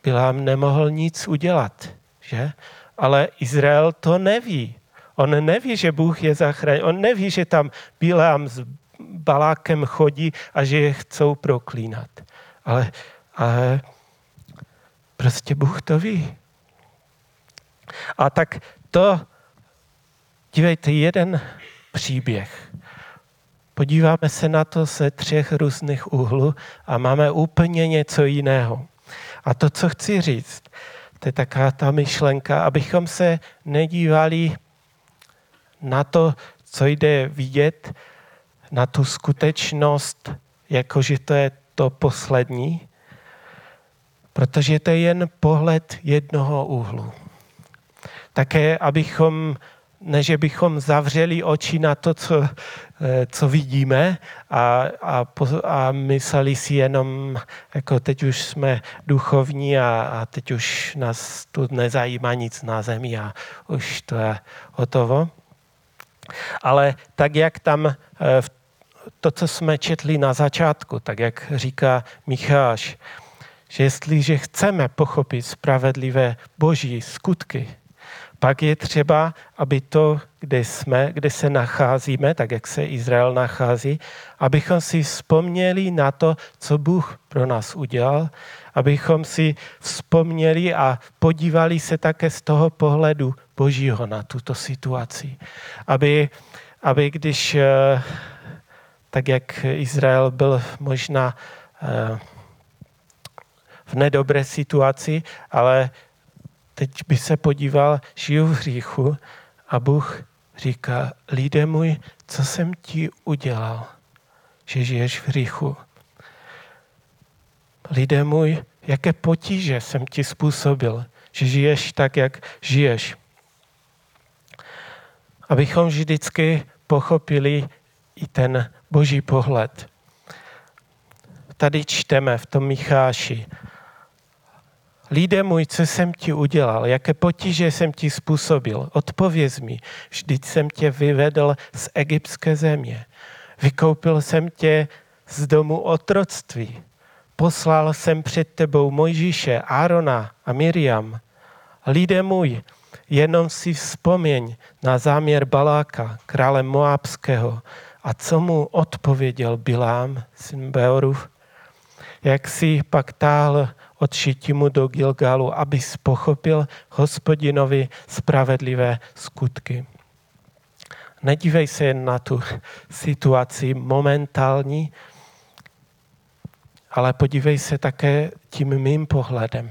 A: Bílám nemohl nic udělat. Že? Ale Izrael to neví. On neví, že Bůh je zachránil. On neví, že tam Bílám s Balákem chodí a že je chcou proklínat. Ale, ale prostě Bůh to ví. A tak to, dívejte, jeden příběh. Podíváme se na to ze třech různých úhlů a máme úplně něco jiného. A to, co chci říct, to je taková ta myšlenka, abychom se nedívali na to, co jde vidět, na tu skutečnost, jakože to je to poslední, protože to je jen pohled jednoho úhlu. Také, abychom ne, že bychom zavřeli oči na to, co, co vidíme a, a, a mysleli si jenom, jako teď už jsme duchovní a, a teď už nás tu nezajímá nic na zemi a už to je hotovo. Ale tak, jak tam eh, to, co jsme četli na začátku, tak jak říká Micháš, že jestliže chceme pochopit spravedlivé boží skutky, pak je třeba, aby to, kde jsme, kde se nacházíme, tak jak se Izrael nachází, abychom si vzpomněli na to, co Bůh pro nás udělal, abychom si vzpomněli a podívali se také z toho pohledu Božího na tuto situaci. Aby, aby když, eh, tak jak Izrael byl možná eh, v nedobré situaci, ale teď by se podíval, žiju v hříchu a Bůh říká, lidé můj, co jsem ti udělal, že žiješ v hříchu. Lidé můj, jaké potíže jsem ti způsobil, že žiješ tak, jak žiješ. Abychom vždycky pochopili i ten boží pohled. Tady čteme v tom Micháši, Lidé můj, co jsem ti udělal, jaké potíže jsem ti způsobil, odpověz mi, vždyť jsem tě vyvedl z egyptské země. Vykoupil jsem tě z domu otroctví. Poslal jsem před tebou Mojžíše, Árona a Miriam. Lidé můj, jenom si vzpomeň na záměr Baláka, krále Moabského, a co mu odpověděl Bilám, syn Beorův, jak si pak táhl od Šitimu do Gilgalu, aby pochopil hospodinovi spravedlivé skutky. Nedívej se jen na tu situaci momentální, ale podívej se také tím mým pohledem.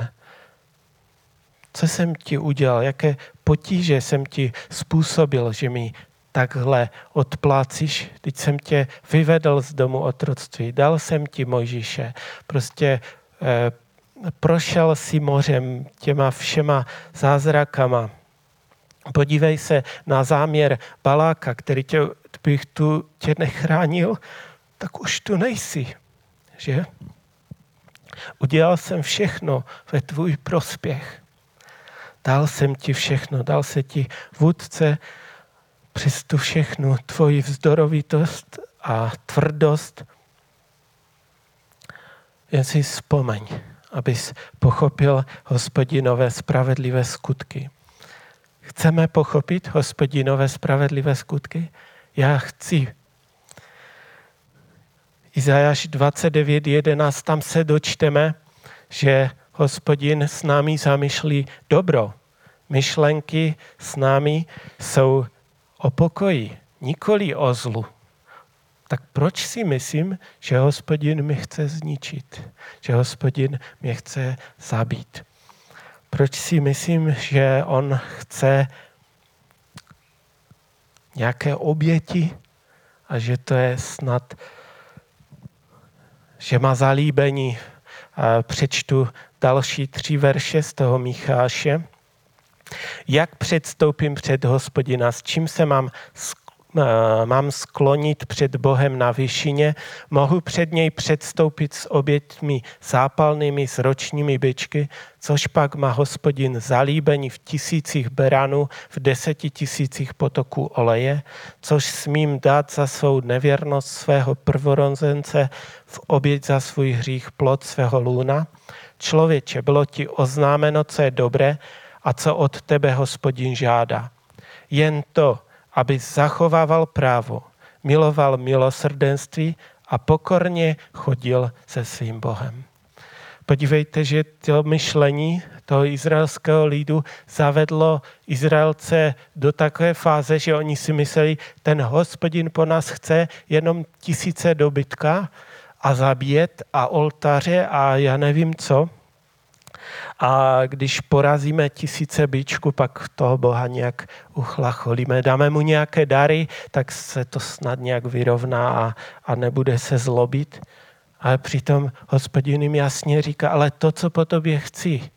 A: Co jsem ti udělal, jaké potíže jsem ti způsobil, že mi takhle odplácíš. Teď jsem tě vyvedl z domu otroctví, dal jsem ti Mojžíše, prostě eh, prošel si mořem těma všema zázrakama. Podívej se na záměr Baláka, který tě, bych tu tě nechránil, tak už tu nejsi, že? Udělal jsem všechno ve tvůj prospěch. Dal jsem ti všechno, dal se ti vůdce přes tu všechnu tvoji vzdorovitost a tvrdost. Jen si vzpomeň abys pochopil hospodinové spravedlivé skutky. Chceme pochopit hospodinové spravedlivé skutky? Já chci. Izajáš 29.11, tam se dočteme, že hospodin s námi zamýšlí dobro. Myšlenky s námi jsou o pokoji, nikoli o zlu. Tak proč si myslím, že hospodin mi chce zničit? Že hospodin mě chce zabít? Proč si myslím, že on chce nějaké oběti a že to je snad, že má zalíbení. Přečtu další tři verše z toho Micháše. Jak předstoupím před hospodina, s čím se mám mám sklonit před Bohem na vyšině, mohu před něj předstoupit s oběťmi zápalnými, s ročními byčky, což pak má hospodin zalíbení v tisících beranů, v deseti tisících potoků oleje, což smím dát za svou nevěrnost svého prvorozence v oběť za svůj hřích plod svého lůna. Člověče, bylo ti oznámeno, co je dobré a co od tebe hospodin žádá. Jen to, aby zachovával právo, miloval milosrdenství a pokorně chodil se svým Bohem. Podívejte, že to myšlení toho izraelského lidu zavedlo Izraelce do takové fáze, že oni si mysleli, ten hospodin po nás chce jenom tisíce dobytka a zabíjet a oltáře a já nevím co. A když porazíme tisíce bíčku, pak toho Boha nějak uchlacholíme. Dáme mu nějaké dary, tak se to snad nějak vyrovná a, a nebude se zlobit. Ale přitom hospodin jim jasně říká, ale to, co po tobě chci,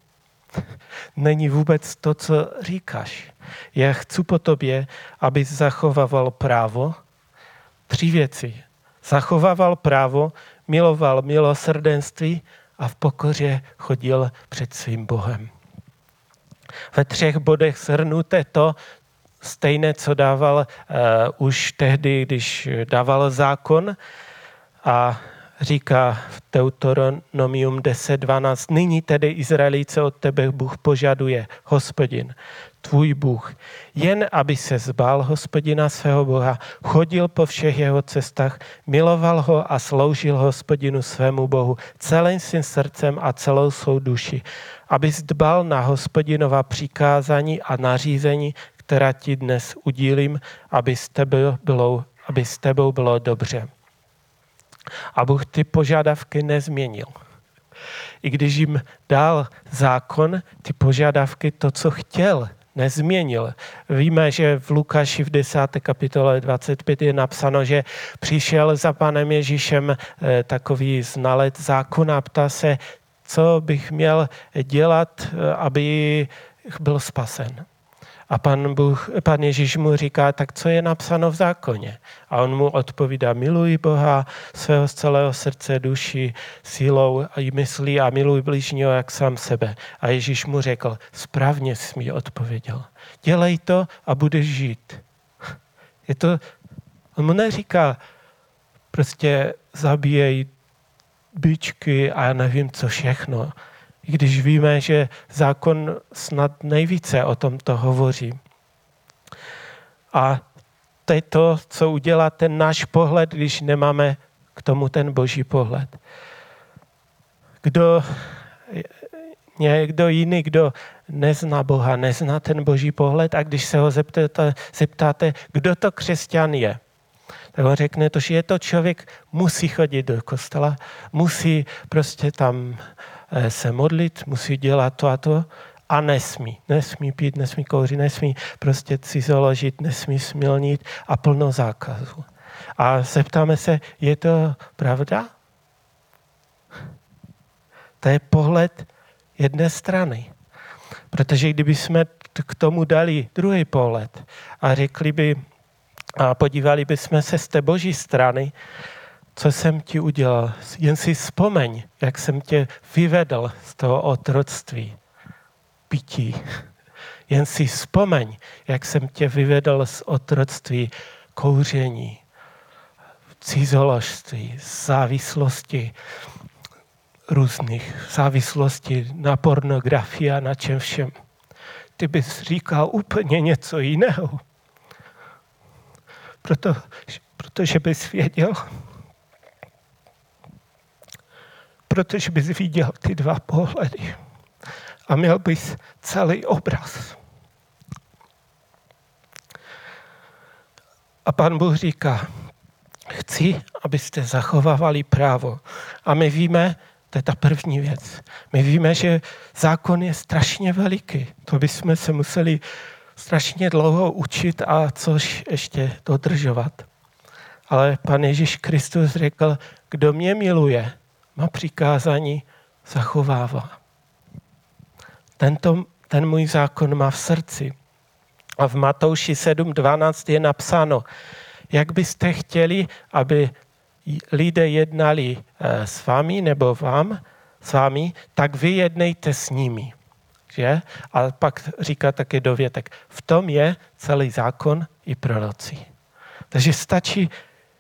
A: není vůbec to, co říkáš. Já chci po tobě, abys zachovával právo. Tři věci. Zachovával právo, miloval milosrdenství a v pokoře chodil před svým Bohem. Ve třech bodech shrnuté to, stejné, co dával uh, už tehdy, když dával zákon a říká v Deuteronomium 10.12. Nyní tedy Izraelice od tebe Bůh požaduje, hospodin, tvůj Bůh, jen aby se zbál hospodina svého Boha, chodil po všech jeho cestách, miloval ho a sloužil hospodinu svému Bohu celým svým srdcem a celou svou duši, aby dbal na hospodinova přikázání a nařízení, která ti dnes udílím, aby s tebou bylo, aby s tebou bylo dobře. A Bůh ty požadavky nezměnil. I když jim dal zákon, ty požadavky, to, co chtěl, nezměnil. Víme, že v Lukáši v 10. kapitole 25 je napsáno, že přišel za panem Ježíšem eh, takový znalec zákona a ptá se, co bych měl dělat, eh, aby byl spasen. A pan, Bůh, pan Ježíš mu říká, tak co je napsáno v zákoně? A on mu odpovídá, miluj Boha svého z celého srdce, duši, sílou a myslí a miluj blížního jak sám sebe. A Ježíš mu řekl, správně jsi mi odpověděl. Dělej to a budeš žít. Je to, on mu neříká, prostě zabíjej byčky a já nevím co všechno i když víme, že zákon snad nejvíce o tomto hovoří. A to je to, co udělá ten náš pohled, když nemáme k tomu ten boží pohled. Kdo, někdo jiný, kdo nezná Boha, nezná ten boží pohled a když se ho zeptáte, zeptáte kdo to křesťan je, tak on řekne to, že je to člověk, musí chodit do kostela, musí prostě tam se modlit, musí dělat to a to a nesmí. Nesmí pít, nesmí kouřit, nesmí prostě si založit, nesmí smilnit a plno zákazů. A zeptáme se, je to pravda? To je pohled jedné strany. Protože kdyby jsme k tomu dali druhý pohled a řekli by, a podívali bychom se z té boží strany, co jsem ti udělal. Jen si vzpomeň, jak jsem tě vyvedl z toho otroctví, pití. Jen si vzpomeň, jak jsem tě vyvedl z otroctví kouření, cizoložství, závislosti, různých závislostí na pornografii a na čem všem. Ty bys říkal úplně něco jiného. Proto, protože bys věděl, protože bys viděl ty dva pohledy a měl bys celý obraz. A pan Bůh říká, chci, abyste zachovávali právo. A my víme, to je ta první věc, my víme, že zákon je strašně veliký. To bychom se museli strašně dlouho učit a což ještě dodržovat. Ale pan Ježíš Kristus řekl, kdo mě miluje, má přikázání zachovává. Tento, ten můj zákon má v srdci. A v Matouši 7.12 je napsáno, jak byste chtěli, aby lidé jednali eh, s vámi nebo vám, s vámi, tak vy jednejte s nimi. Že? A pak říká také dovětek, v tom je celý zákon i proroci. Takže stačí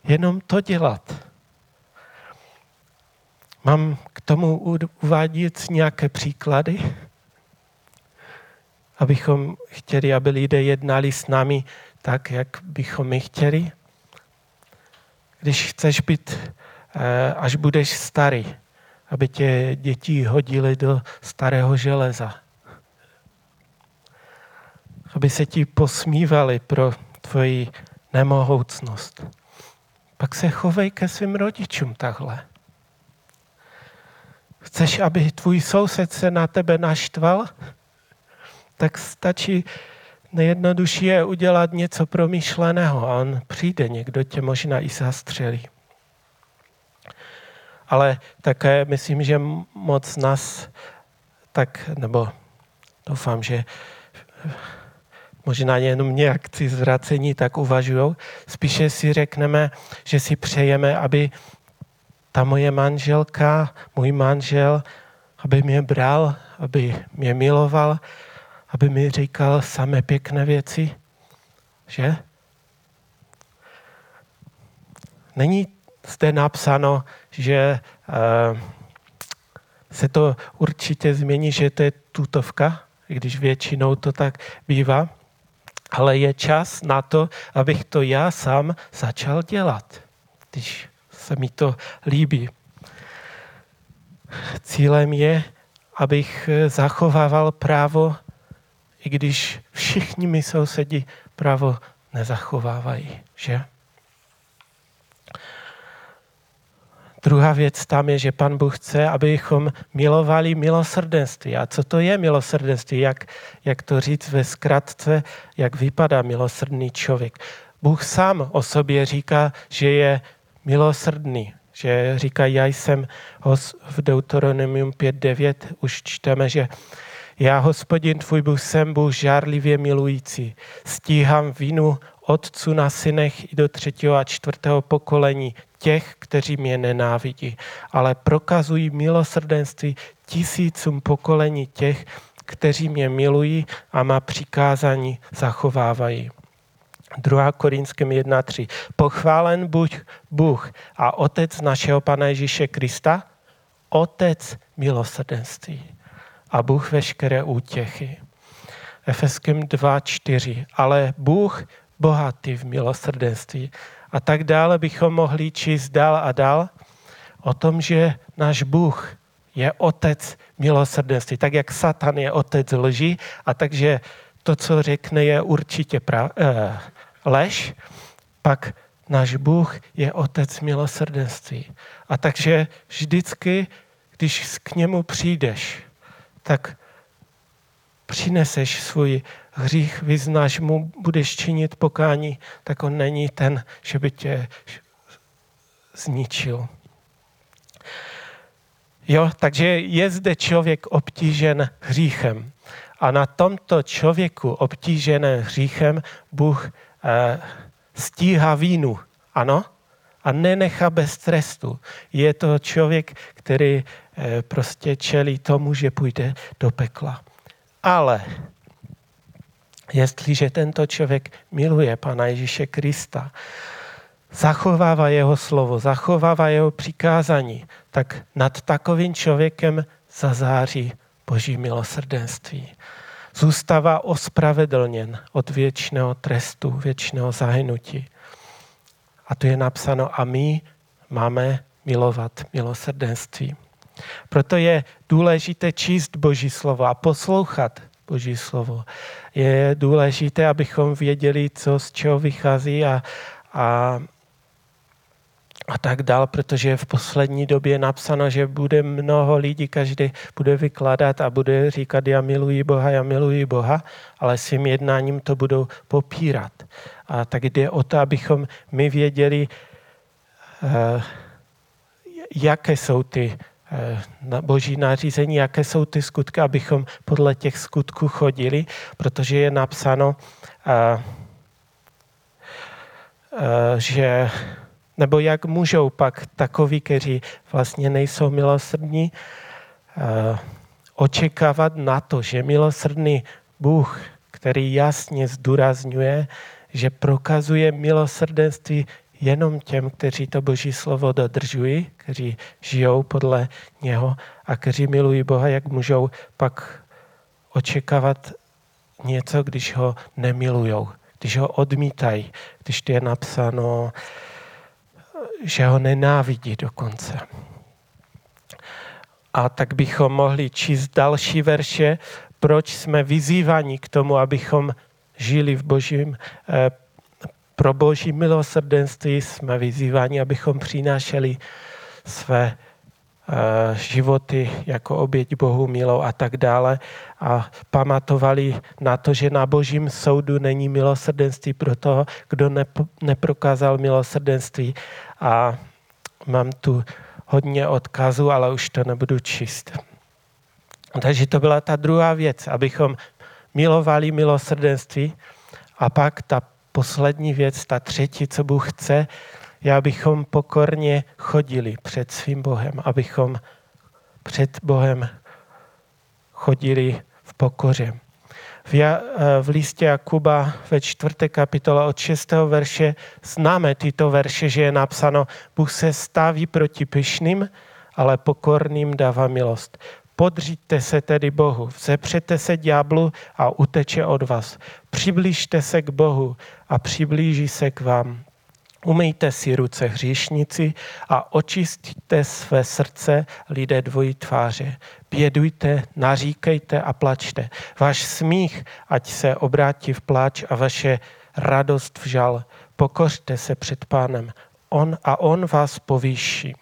A: jenom to dělat. Mám k tomu uvádět nějaké příklady, abychom chtěli, aby lidé jednali s námi tak, jak bychom my chtěli. Když chceš být, eh, až budeš starý, aby tě děti hodili do starého železa. Aby se ti posmívali pro tvoji nemohoucnost. Pak se chovej ke svým rodičům takhle. Chceš, aby tvůj soused se na tebe naštval? Tak stačí nejjednodušší je udělat něco promyšleného a on přijde, někdo tě možná i zastřelí. Ale také myslím, že moc nás tak, nebo doufám, že možná jenom nějakci zvracení tak uvažují. Spíše si řekneme, že si přejeme, aby ta moje manželka, můj manžel, aby mě bral, aby mě miloval, aby mi říkal samé pěkné věci, že? Není zde napsáno, že uh, se to určitě změní, že to je tutovka, když většinou to tak bývá, ale je čas na to, abych to já sám začal dělat, když se mi to líbí. Cílem je, abych zachovával právo i když všichni mi sousedi právo nezachovávají, že? Druhá věc tam je, že pan Bůh chce, abychom milovali milosrdenství. A co to je milosrdenství? Jak, jak to říct ve zkratce, jak vypadá milosrdný člověk? Bůh sám o sobě říká, že je milosrdný. Že říká, já jsem v Deuteronomium 5.9 už čteme, že já, hospodin tvůj Bůh, jsem Bůh žárlivě milující. Stíhám vinu otců na synech i do třetího a čtvrtého pokolení těch, kteří mě nenávidí, ale prokazují milosrdenství tisícům pokolení těch, kteří mě milují a má přikázání zachovávají. 2. Korinským 1.3. Pochválen buď Bůh a Otec našeho Pana Ježíše Krista, Otec milosrdenství a Bůh veškeré útěchy. Efeským 2.4. Ale Bůh bohatý v milosrdenství. A tak dále bychom mohli číst dál a dál o tom, že náš Bůh je otec milosrdenství. Tak jak Satan je otec lží a takže to, co řekne, je určitě pra, eh, lež, pak náš Bůh je otec milosrdenství. A takže vždycky, když k němu přijdeš, tak přineseš svůj hřích, vyznáš mu, budeš činit pokání, tak on není ten, že by tě zničil. Jo, takže je zde člověk obtížen hříchem. A na tomto člověku obtíženém hříchem Bůh stíhá vínu. Ano? A nenechá bez trestu. Je to člověk, který Eh, prostě čelí tomu, že půjde do pekla. Ale jestliže tento člověk miluje Pana Ježíše Krista, zachovává jeho slovo, zachovává jeho přikázání, tak nad takovým člověkem zazáří Boží milosrdenství. Zůstává ospravedlněn od věčného trestu, věčného zahynutí. A tu je napsáno, a my máme milovat milosrdenství. Proto je důležité číst Boží slovo a poslouchat Boží slovo. Je důležité, abychom věděli, co z čeho vychází a, a, a tak dál, protože v poslední době napsáno, že bude mnoho lidí, každý bude vykládat a bude říkat, já miluji Boha, já miluji Boha, ale svým jednáním to budou popírat. A tak jde o to, abychom my věděli, uh, jaké jsou ty eh, boží nařízení, jaké jsou ty skutky, abychom podle těch skutků chodili, protože je napsáno, eh, eh, že nebo jak můžou pak takoví, kteří vlastně nejsou milosrdní, očekávat na to, že milosrdný Bůh, který jasně zdůrazňuje, že prokazuje milosrdenství jenom těm, kteří to Boží slovo dodržují, kteří žijou podle něho a kteří milují Boha, jak můžou pak očekávat něco, když ho nemilujou, když ho odmítají, když to je napsáno, že ho nenávidí dokonce. A tak bychom mohli číst další verše, proč jsme vyzýváni k tomu, abychom žili v božím eh, pro boží milosrdenství jsme vyzýváni, abychom přinášeli své životy jako oběť Bohu milou a tak dále. A pamatovali na to, že na božím soudu není milosrdenství pro toho, kdo nep- neprokázal milosrdenství. A mám tu hodně odkazů, ale už to nebudu číst. Takže to byla ta druhá věc, abychom milovali milosrdenství. A pak ta poslední věc, ta třetí, co Bůh chce, je, abychom pokorně chodili před svým Bohem, abychom před Bohem chodili v pokoře. V, ja, v listě Jakuba ve čtvrté kapitole od 6. verše známe tyto verše, že je napsáno, Bůh se staví proti pyšným, ale pokorným dává milost. Podříďte se tedy Bohu, vzepřete se ďáblu a uteče od vás. Přiblížte se k Bohu a přiblíží se k vám. Umejte si ruce hříšnici a očistíte své srdce lidé dvojí tváře. Bědujte, naříkejte a plačte. Váš smích, ať se obrátí v pláč a vaše radost v žal. Pokořte se před pánem. On a on vás povýší.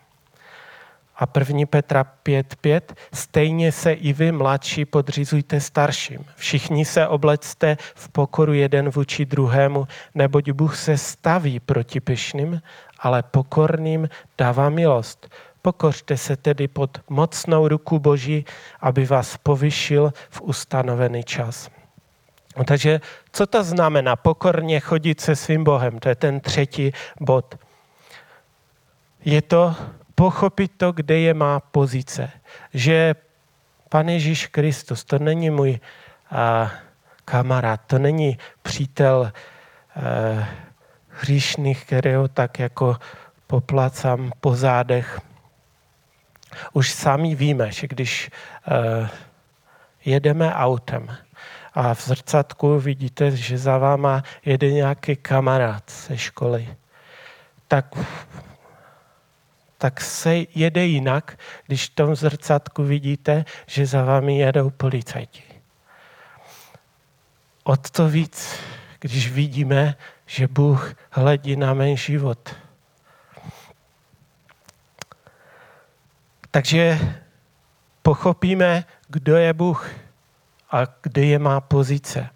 A: A 1. Petra 5.5. Stejně se i vy, mladší, podřizujte starším. Všichni se oblecte v pokoru jeden vůči druhému, neboť Bůh se staví proti pyšným, ale pokorným dává milost. Pokořte se tedy pod mocnou ruku Boží, aby vás povyšil v ustanovený čas. Takže co to znamená pokorně chodit se svým Bohem? To je ten třetí bod. Je to pochopit to, kde je má pozice. Že Pan Ježíš Kristus, to není můj a, kamarád, to není přítel a, hříšných, kterého tak jako poplacám po zádech. Už sami víme, že když a, jedeme autem a v zrcátku vidíte, že za váma jede nějaký kamarád ze školy, tak tak se jede jinak, když v tom zrcátku vidíte, že za vámi jedou policajti. Od to víc, když vidíme, že Bůh hledí na mé život. Takže pochopíme, kdo je Bůh a kde je má pozice.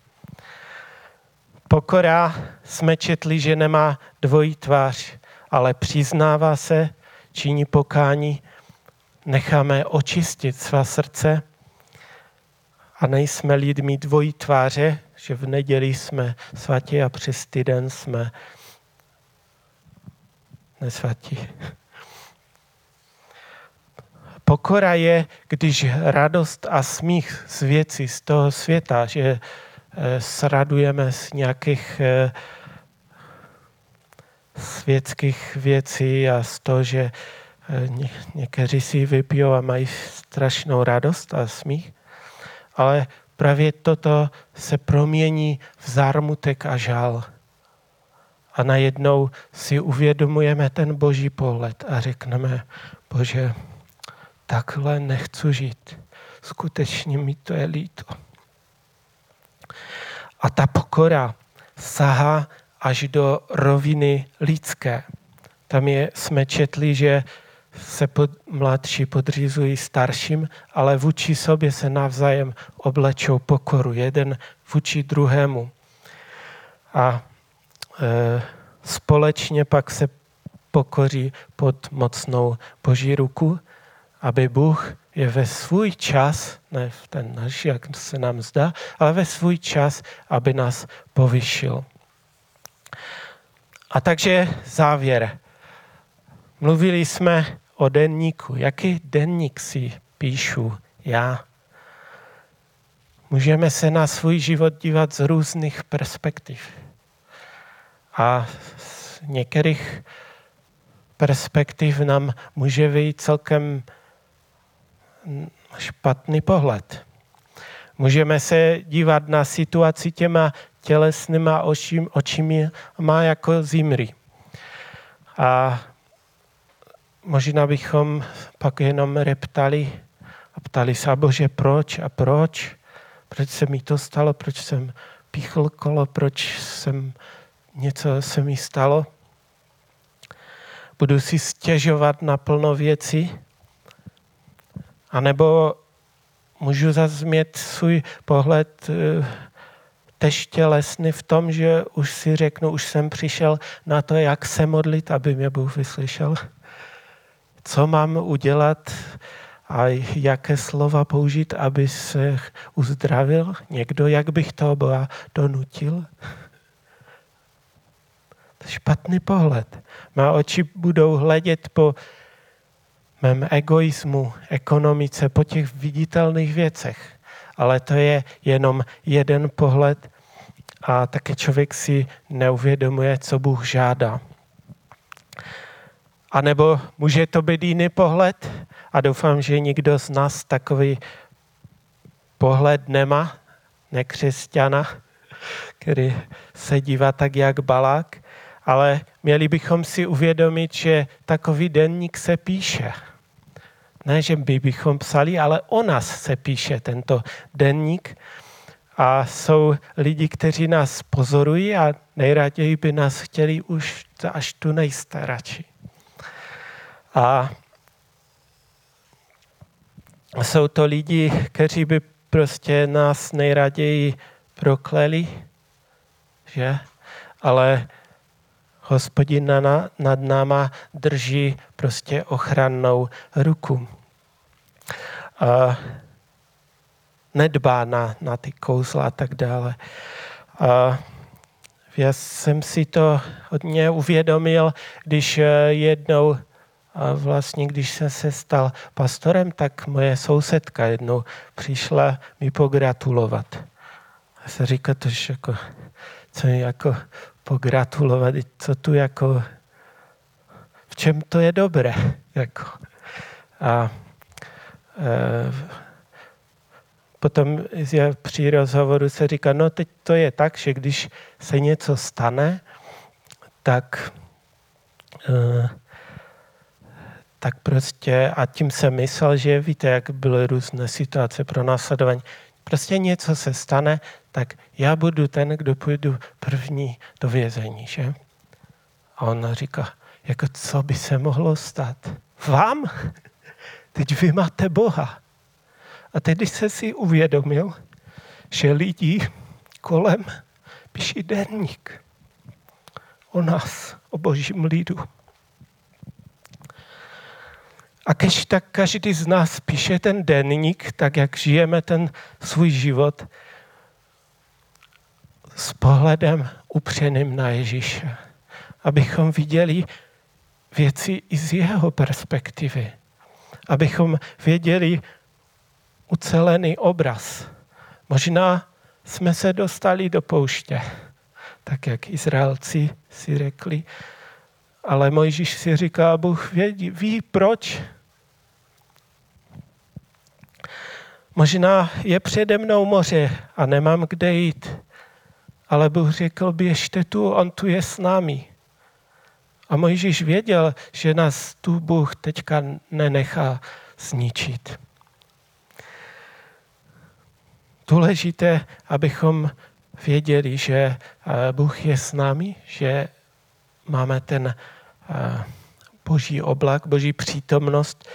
A: Pokora jsme četli, že nemá dvojí tvář, ale přiznává se, činí pokání, necháme očistit svá srdce a nejsme lidmi dvojí tváře, že v neděli jsme svatí a přes týden jsme nesvatí. Pokora je, když radost a smích z věcí z toho světa, že eh, sradujeme z nějakých eh, světských věcí a z toho, že eh, ně, někteří si vypijou a mají strašnou radost a smích, ale právě toto se promění v zármutek a žal. A najednou si uvědomujeme ten boží pohled a řekneme, bože, takhle nechci žít. Skutečně mi to je líto. A ta pokora sahá až do roviny lidské. Tam je, jsme četli, že se pod, mladší podřízují starším, ale vůči sobě se navzájem oblečou pokoru, jeden vůči druhému. A e, společně pak se pokoří pod mocnou boží ruku, aby Bůh je ve svůj čas, ne v ten náš, jak se nám zdá, ale ve svůj čas, aby nás povyšil. A takže závěr. Mluvili jsme o denníku. Jaký denník si píšu já? Můžeme se na svůj život dívat z různých perspektiv. A z některých perspektiv nám může vyjít celkem špatný pohled. Můžeme se dívat na situaci těma tělesnýma očím, očimi má jako zimry. A možná bychom pak jenom reptali a ptali se, Bože, proč a proč? Proč se mi to stalo? Proč jsem píchl kolo? Proč jsem něco se mi stalo? Budu si stěžovat na plno věcí? A nebo můžu zase mít svůj pohled tež tělesný v tom, že už si řeknu, už jsem přišel na to, jak se modlit, aby mě Bůh vyslyšel. Co mám udělat a jaké slova použít, aby se uzdravil někdo, jak bych to Boha donutil. To je špatný pohled. Má oči budou hledět po mém egoismu, ekonomice, po těch viditelných věcech. Ale to je jenom jeden pohled a také člověk si neuvědomuje, co Bůh žádá. A nebo může to být jiný pohled a doufám, že nikdo z nás takový pohled nemá, nekřesťana, který se dívá tak jak Balák, ale měli bychom si uvědomit, že takový denník se píše. Ne, že by bychom psali, ale o nás se píše tento denník. A jsou lidi, kteří nás pozorují a nejraději by nás chtěli už až tu nejste radši. A jsou to lidi, kteří by prostě nás nejraději prokleli, že? Ale hospodin nad náma drží prostě ochrannou ruku. A nedbá na, na ty kouzla a tak dále. A já jsem si to hodně uvědomil, když eh, jednou a vlastně, když jsem se stal pastorem, tak moje sousedka jednou přišla mi pogratulovat. A se říká, to jako, co je jako pogratulovat, co tu jako, v čem to je dobré. Jako. A e, potom je při rozhovoru se říká, no teď to je tak, že když se něco stane, tak e, tak prostě, a tím jsem myslel, že víte, jak byly různé situace pro následování, prostě něco se stane, tak já budu ten, kdo půjdu první do vězení, že? A ona říká, jako co by se mohlo stát? Vám? Teď vy máte Boha. A teď se si uvědomil, že lidi kolem píší denník o nás, o božím lidu. A když tak každý z nás píše ten denník, tak jak žijeme ten svůj život, s pohledem upřeným na Ježíše. Abychom viděli věci i z jeho perspektivy. Abychom věděli ucelený obraz. Možná jsme se dostali do pouště, tak jak Izraelci si řekli, Ale Mojžíš si říká, Bůh vědí, ví proč. Možná je přede mnou moře a nemám kde jít. Ale Bůh řekl, běžte tu, on tu je s námi. A Mojžíš věděl, že nás tu Bůh teďka nenechá zničit. Důležité, abychom věděli, že eh, Bůh je s námi, že máme ten eh, boží oblak, boží přítomnost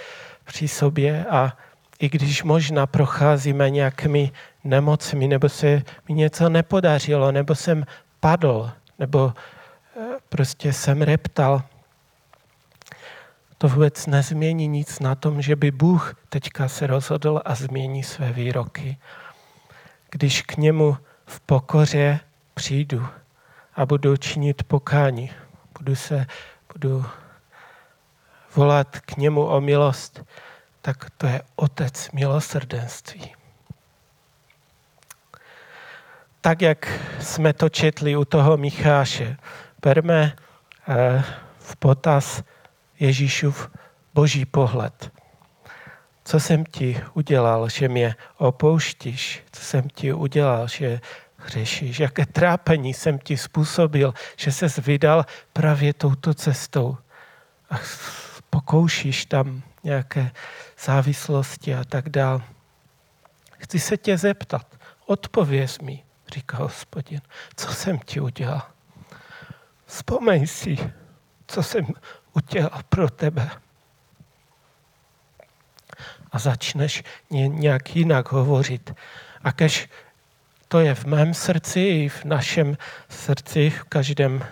A: při sobě a i když možná procházíme nějakými nemocmi, nebo se mi něco nepodařilo, nebo jsem padl, nebo eh, prostě jsem reptal, to vůbec nezmění nic na tom, že by Bůh teďka se rozhodl a změní své výroky. Když k němu v pokoře přijdu a budu činit pokání, budu se, budu volat k němu o milost, tak to je otec milosrdenství. Tak, jak jsme to četli u toho Micháše, berme eh, v potaz Ježíšův boží pohled. Co jsem ti udělal, že mě opouštíš? Co jsem ti udělal, že hřešíš? Jaké trápení jsem ti způsobil, že ses vydal právě touto cestou? A pokoušíš tam nějaké závislosti a tak dále. Chci se tě zeptat, odpověz mi, říká hospodin, co jsem ti udělal. Vzpomeň si, co jsem udělal pro tebe. A začneš nějak jinak hovořit. A kež to je v mém srdci i v našem srdci, v každém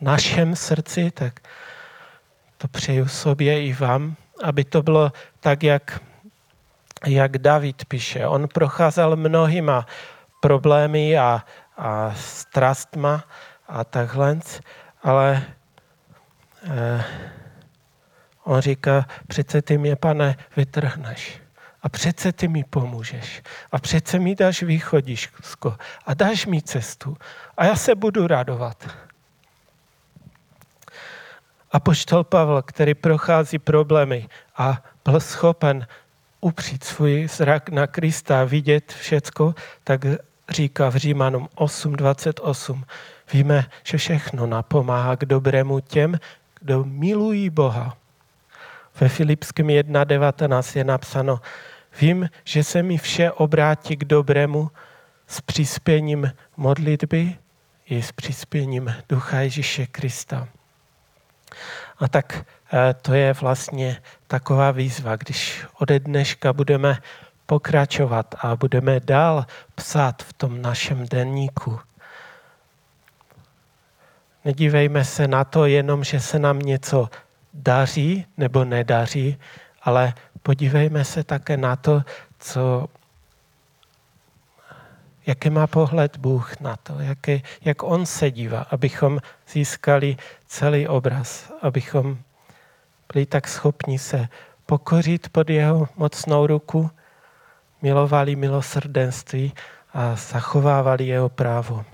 A: našem srdci, tak to přeju sobě i vám, aby to bylo tak, jak, jak David píše. On procházel mnohýma problémy a, a strastma a takhle, ale eh, on říká, přece ty mě, pane, vytrhneš. A přece ty mi pomůžeš. A přece mi dáš východisko. A dáš mi cestu. A já se budu radovat. A poštol Pavel, který prochází problémy a byl schopen upřít svůj zrak na Krista a vidět všecko, tak říká v Římanům 8.28. Víme, že všechno napomáhá k dobrému těm, kdo milují Boha. Ve Filipském 1.19 je napsáno, vím, že se mi vše obrátí k dobrému s přispěním modlitby i s přispěním Ducha Ježíše Krista. A tak eh, to je vlastně taková výzva, když ode dneška budeme pokračovat a budeme dál psát v tom našem denníku. Nedívejme se na to jenom, že se nám něco daří nebo nedaří, ale podívejme se také na to, co jaký má pohled Bůh na to, jaký, jak On se dívá, abychom získali celý obraz, abychom byli tak schopni se pokořit pod jeho mocnou ruku, milovali milosrdenství a zachovávali jeho právo.